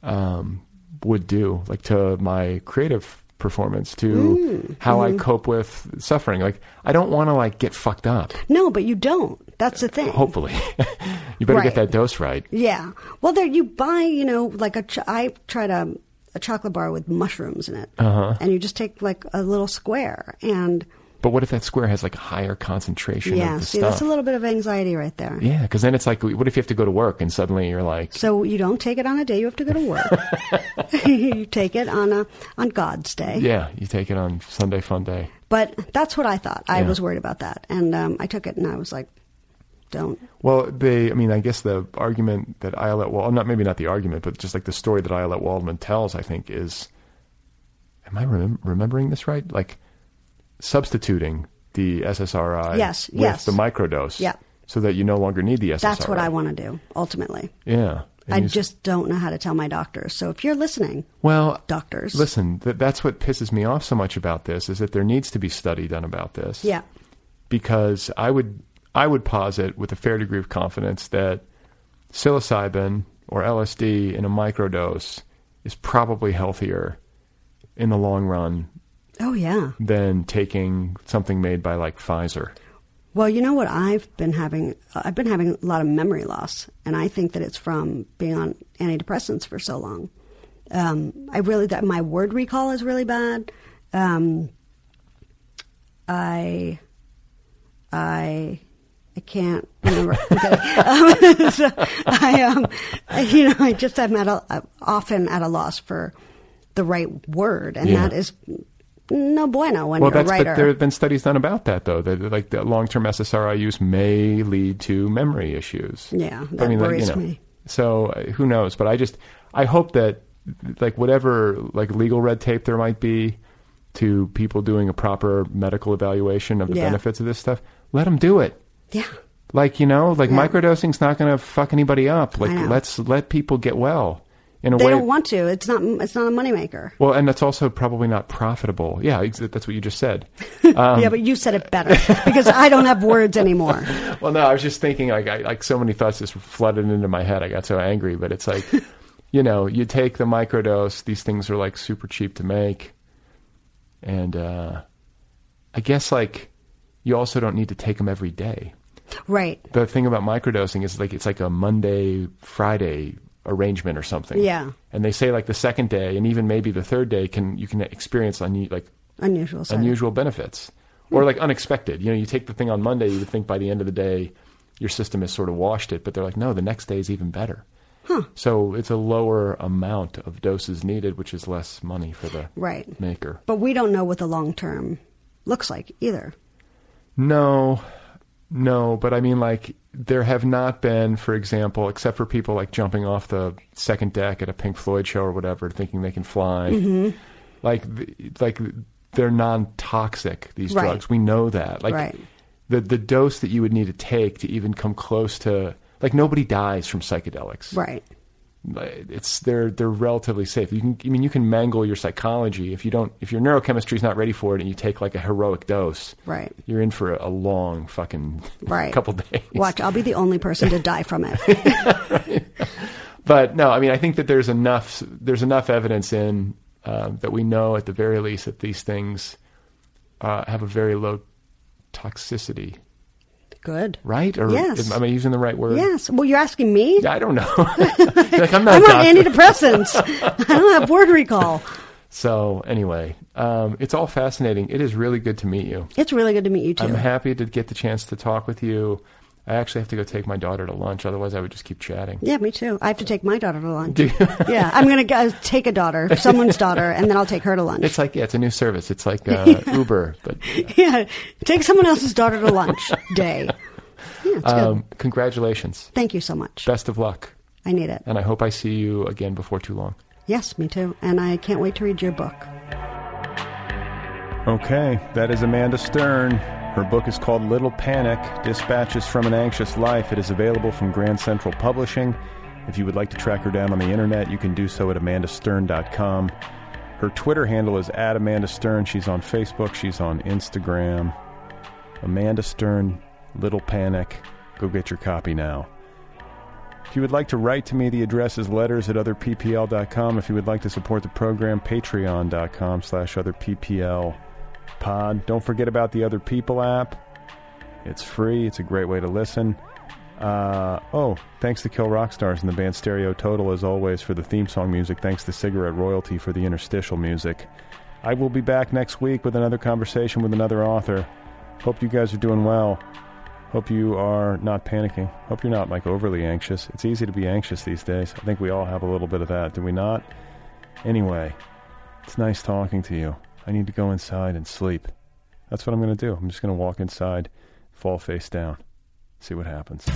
um, would do, like to my creative performance to Mm, how I mhm. cope with suffering. Like I don't want to like get fucked up. No, but you don't. That's the thing. Hopefully, you better Right. get that dose right. Yeah. Well, there you buy, you know, like a. Ch- I tried a a chocolate bar with mushrooms in it, Uh-huh. and you just take like a little square, and But what if that square has like a higher concentration yeah, of the see, stuff? that's a little bit of anxiety right there. yeah, because then it's like, what if you have to go to work and suddenly you're like, So you don't take it on a day you have to go to work. you take it on a on God's day. yeah, you take it on Sunday Fun Day. But that's what I thought. I Yeah. was worried about that, and um, I took it, and I was like, "Don't." Well, they, I mean, I guess the argument that Ayelet Wall, not maybe not the argument, but just like the story that Ayelet Waldman tells, I think is, am I remem- remembering this right? Like substituting the SSRI Yes, with yes. the microdose, Yeah. so that you no longer need the SSRI. That's what I want to do ultimately. Yeah. And I just don't know how to tell my doctors. So if you're listening, well, doctors, listen, th- that's what pisses me off so much about this is that there needs to be study done about this. yeah, because I would I would posit with a fair degree of confidence that psilocybin or LSD in a microdose is probably healthier in the long run oh yeah. than taking something made by like Pfizer. Well, you know what I've been having? I've been having a lot of memory loss, and I think that it's from being on antidepressants for so long. Um, I really that my word recall is really bad. Um, I, I, I can't remember. Kidding. um, so I, um, I- you know, I just I'm at a, often at a loss for the right word, and Yeah. that is no bueno when well, you're a that's writer. but there have been studies done about that though. That like the long-term SSRI use may lead to memory issues. Yeah, I that mean, like, worries you know, me. So uh, who knows? But I just I hope that like whatever like legal red tape there might be to people doing a proper medical evaluation of the Yeah. benefits of this stuff, let them do it. Yeah. Like you know, like Yeah. microdosing's not going to fuck anybody up. Like let's let people get well in a they way. don't want to. It's not. It's not a moneymaker. well, and that's also probably not profitable. Yeah, that's what you just said. Um, yeah, but you said it better because I don't have words anymore. Well, no, I was just thinking like I, like so many thoughts just flooded into my head. I got so angry, but it's like, you know, you take the microdose. These things are like super cheap to make, and uh, I guess like you also don't need to take them every day. Right. The thing about microdosing is like it's like a Monday Friday arrangement or something. Yeah. And they say like the second day and even maybe the third day can you can experience un- like Unusual. side. unusual benefits or like unexpected. You know, you take the thing on Monday, you would think by the end of the day your system has sort of washed it, but they're like, no, the next day is even better. Huh. So it's a lower amount of doses needed, which is less money for the Right. maker. But we don't know what the long term looks like either. No, no, but I mean, like, there have not been, for example, except for people like jumping off the second deck at a Pink Floyd show or whatever, thinking they can fly. Mhm. Like, like they're non-toxic. These Right. drugs, we know that. Like, Right. the the dose that you would need to take to even come close to, like, nobody dies from psychedelics. Right. It's they're they're relatively safe. You can, I mean, you can mangle your psychology if you don't, if your neurochemistry is not ready for it, and you take like a heroic dose Right. you're in for a, a long fucking Right. couple days. Watch, I'll be the only person to die from it. But no, I mean, I think that there's enough there's enough evidence in uh, that we know at the very least that these things uh, have a very low toxicity, Good. right? Or Yes. am I using the right word? Yes. Well, you're asking me. I don't know. like I'm not. I'm on antidepressants. I don't have word recall. So anyway, um, it's all fascinating. It is really good to meet you. It's really good to meet you too. I'm happy to get the chance to talk with you. I actually have to go take my daughter to lunch, otherwise I would just keep chatting. Yeah, me too. I have to take my daughter to lunch. Yeah, I'm gonna take a daughter, someone's daughter, and then I'll take her to lunch. It's like yeah, it's a new service. It's like uh, Uber, but yeah, take someone else's daughter to lunch day. Yeah, um, congratulations. Thank you so much. Best of luck, I need it. and I hope I see you again before too long. Yes, me too. And I can't wait to read your book. Okay, that is Amanda Stern. Her book is called Little Panic Dispatches from an Anxious Life. It is available from Grand Central Publishing. If you would like to track her down on the internet, you can do so at amandastern.com. Her Twitter handle is at Amanda Stern. She's on Facebook, she's on Instagram. Amanda Stern, Little Panic. Go get your copy now. If you would like to write to me, the address is letters at otherppl.com. If you would like to support the program, patreon.com slash otherppl pod. Don't forget about the Other People app. It's free. It's a great way to listen. Uh, oh, thanks to Kill Rock Stars and the band Stereo Total, as always, for the theme song music. Thanks to Cigarette Royalty for the interstitial music. I will be back next week with another conversation with another author. Hope you guys are doing well. Hope you are not panicking. Hope you're not, like, overly anxious. It's easy to be anxious these days. I think we all have a little bit of that, do we not? Anyway, it's nice talking to you. I need to go inside and sleep. That's what I'm going to do. I'm just going to walk inside, fall face down, see what happens.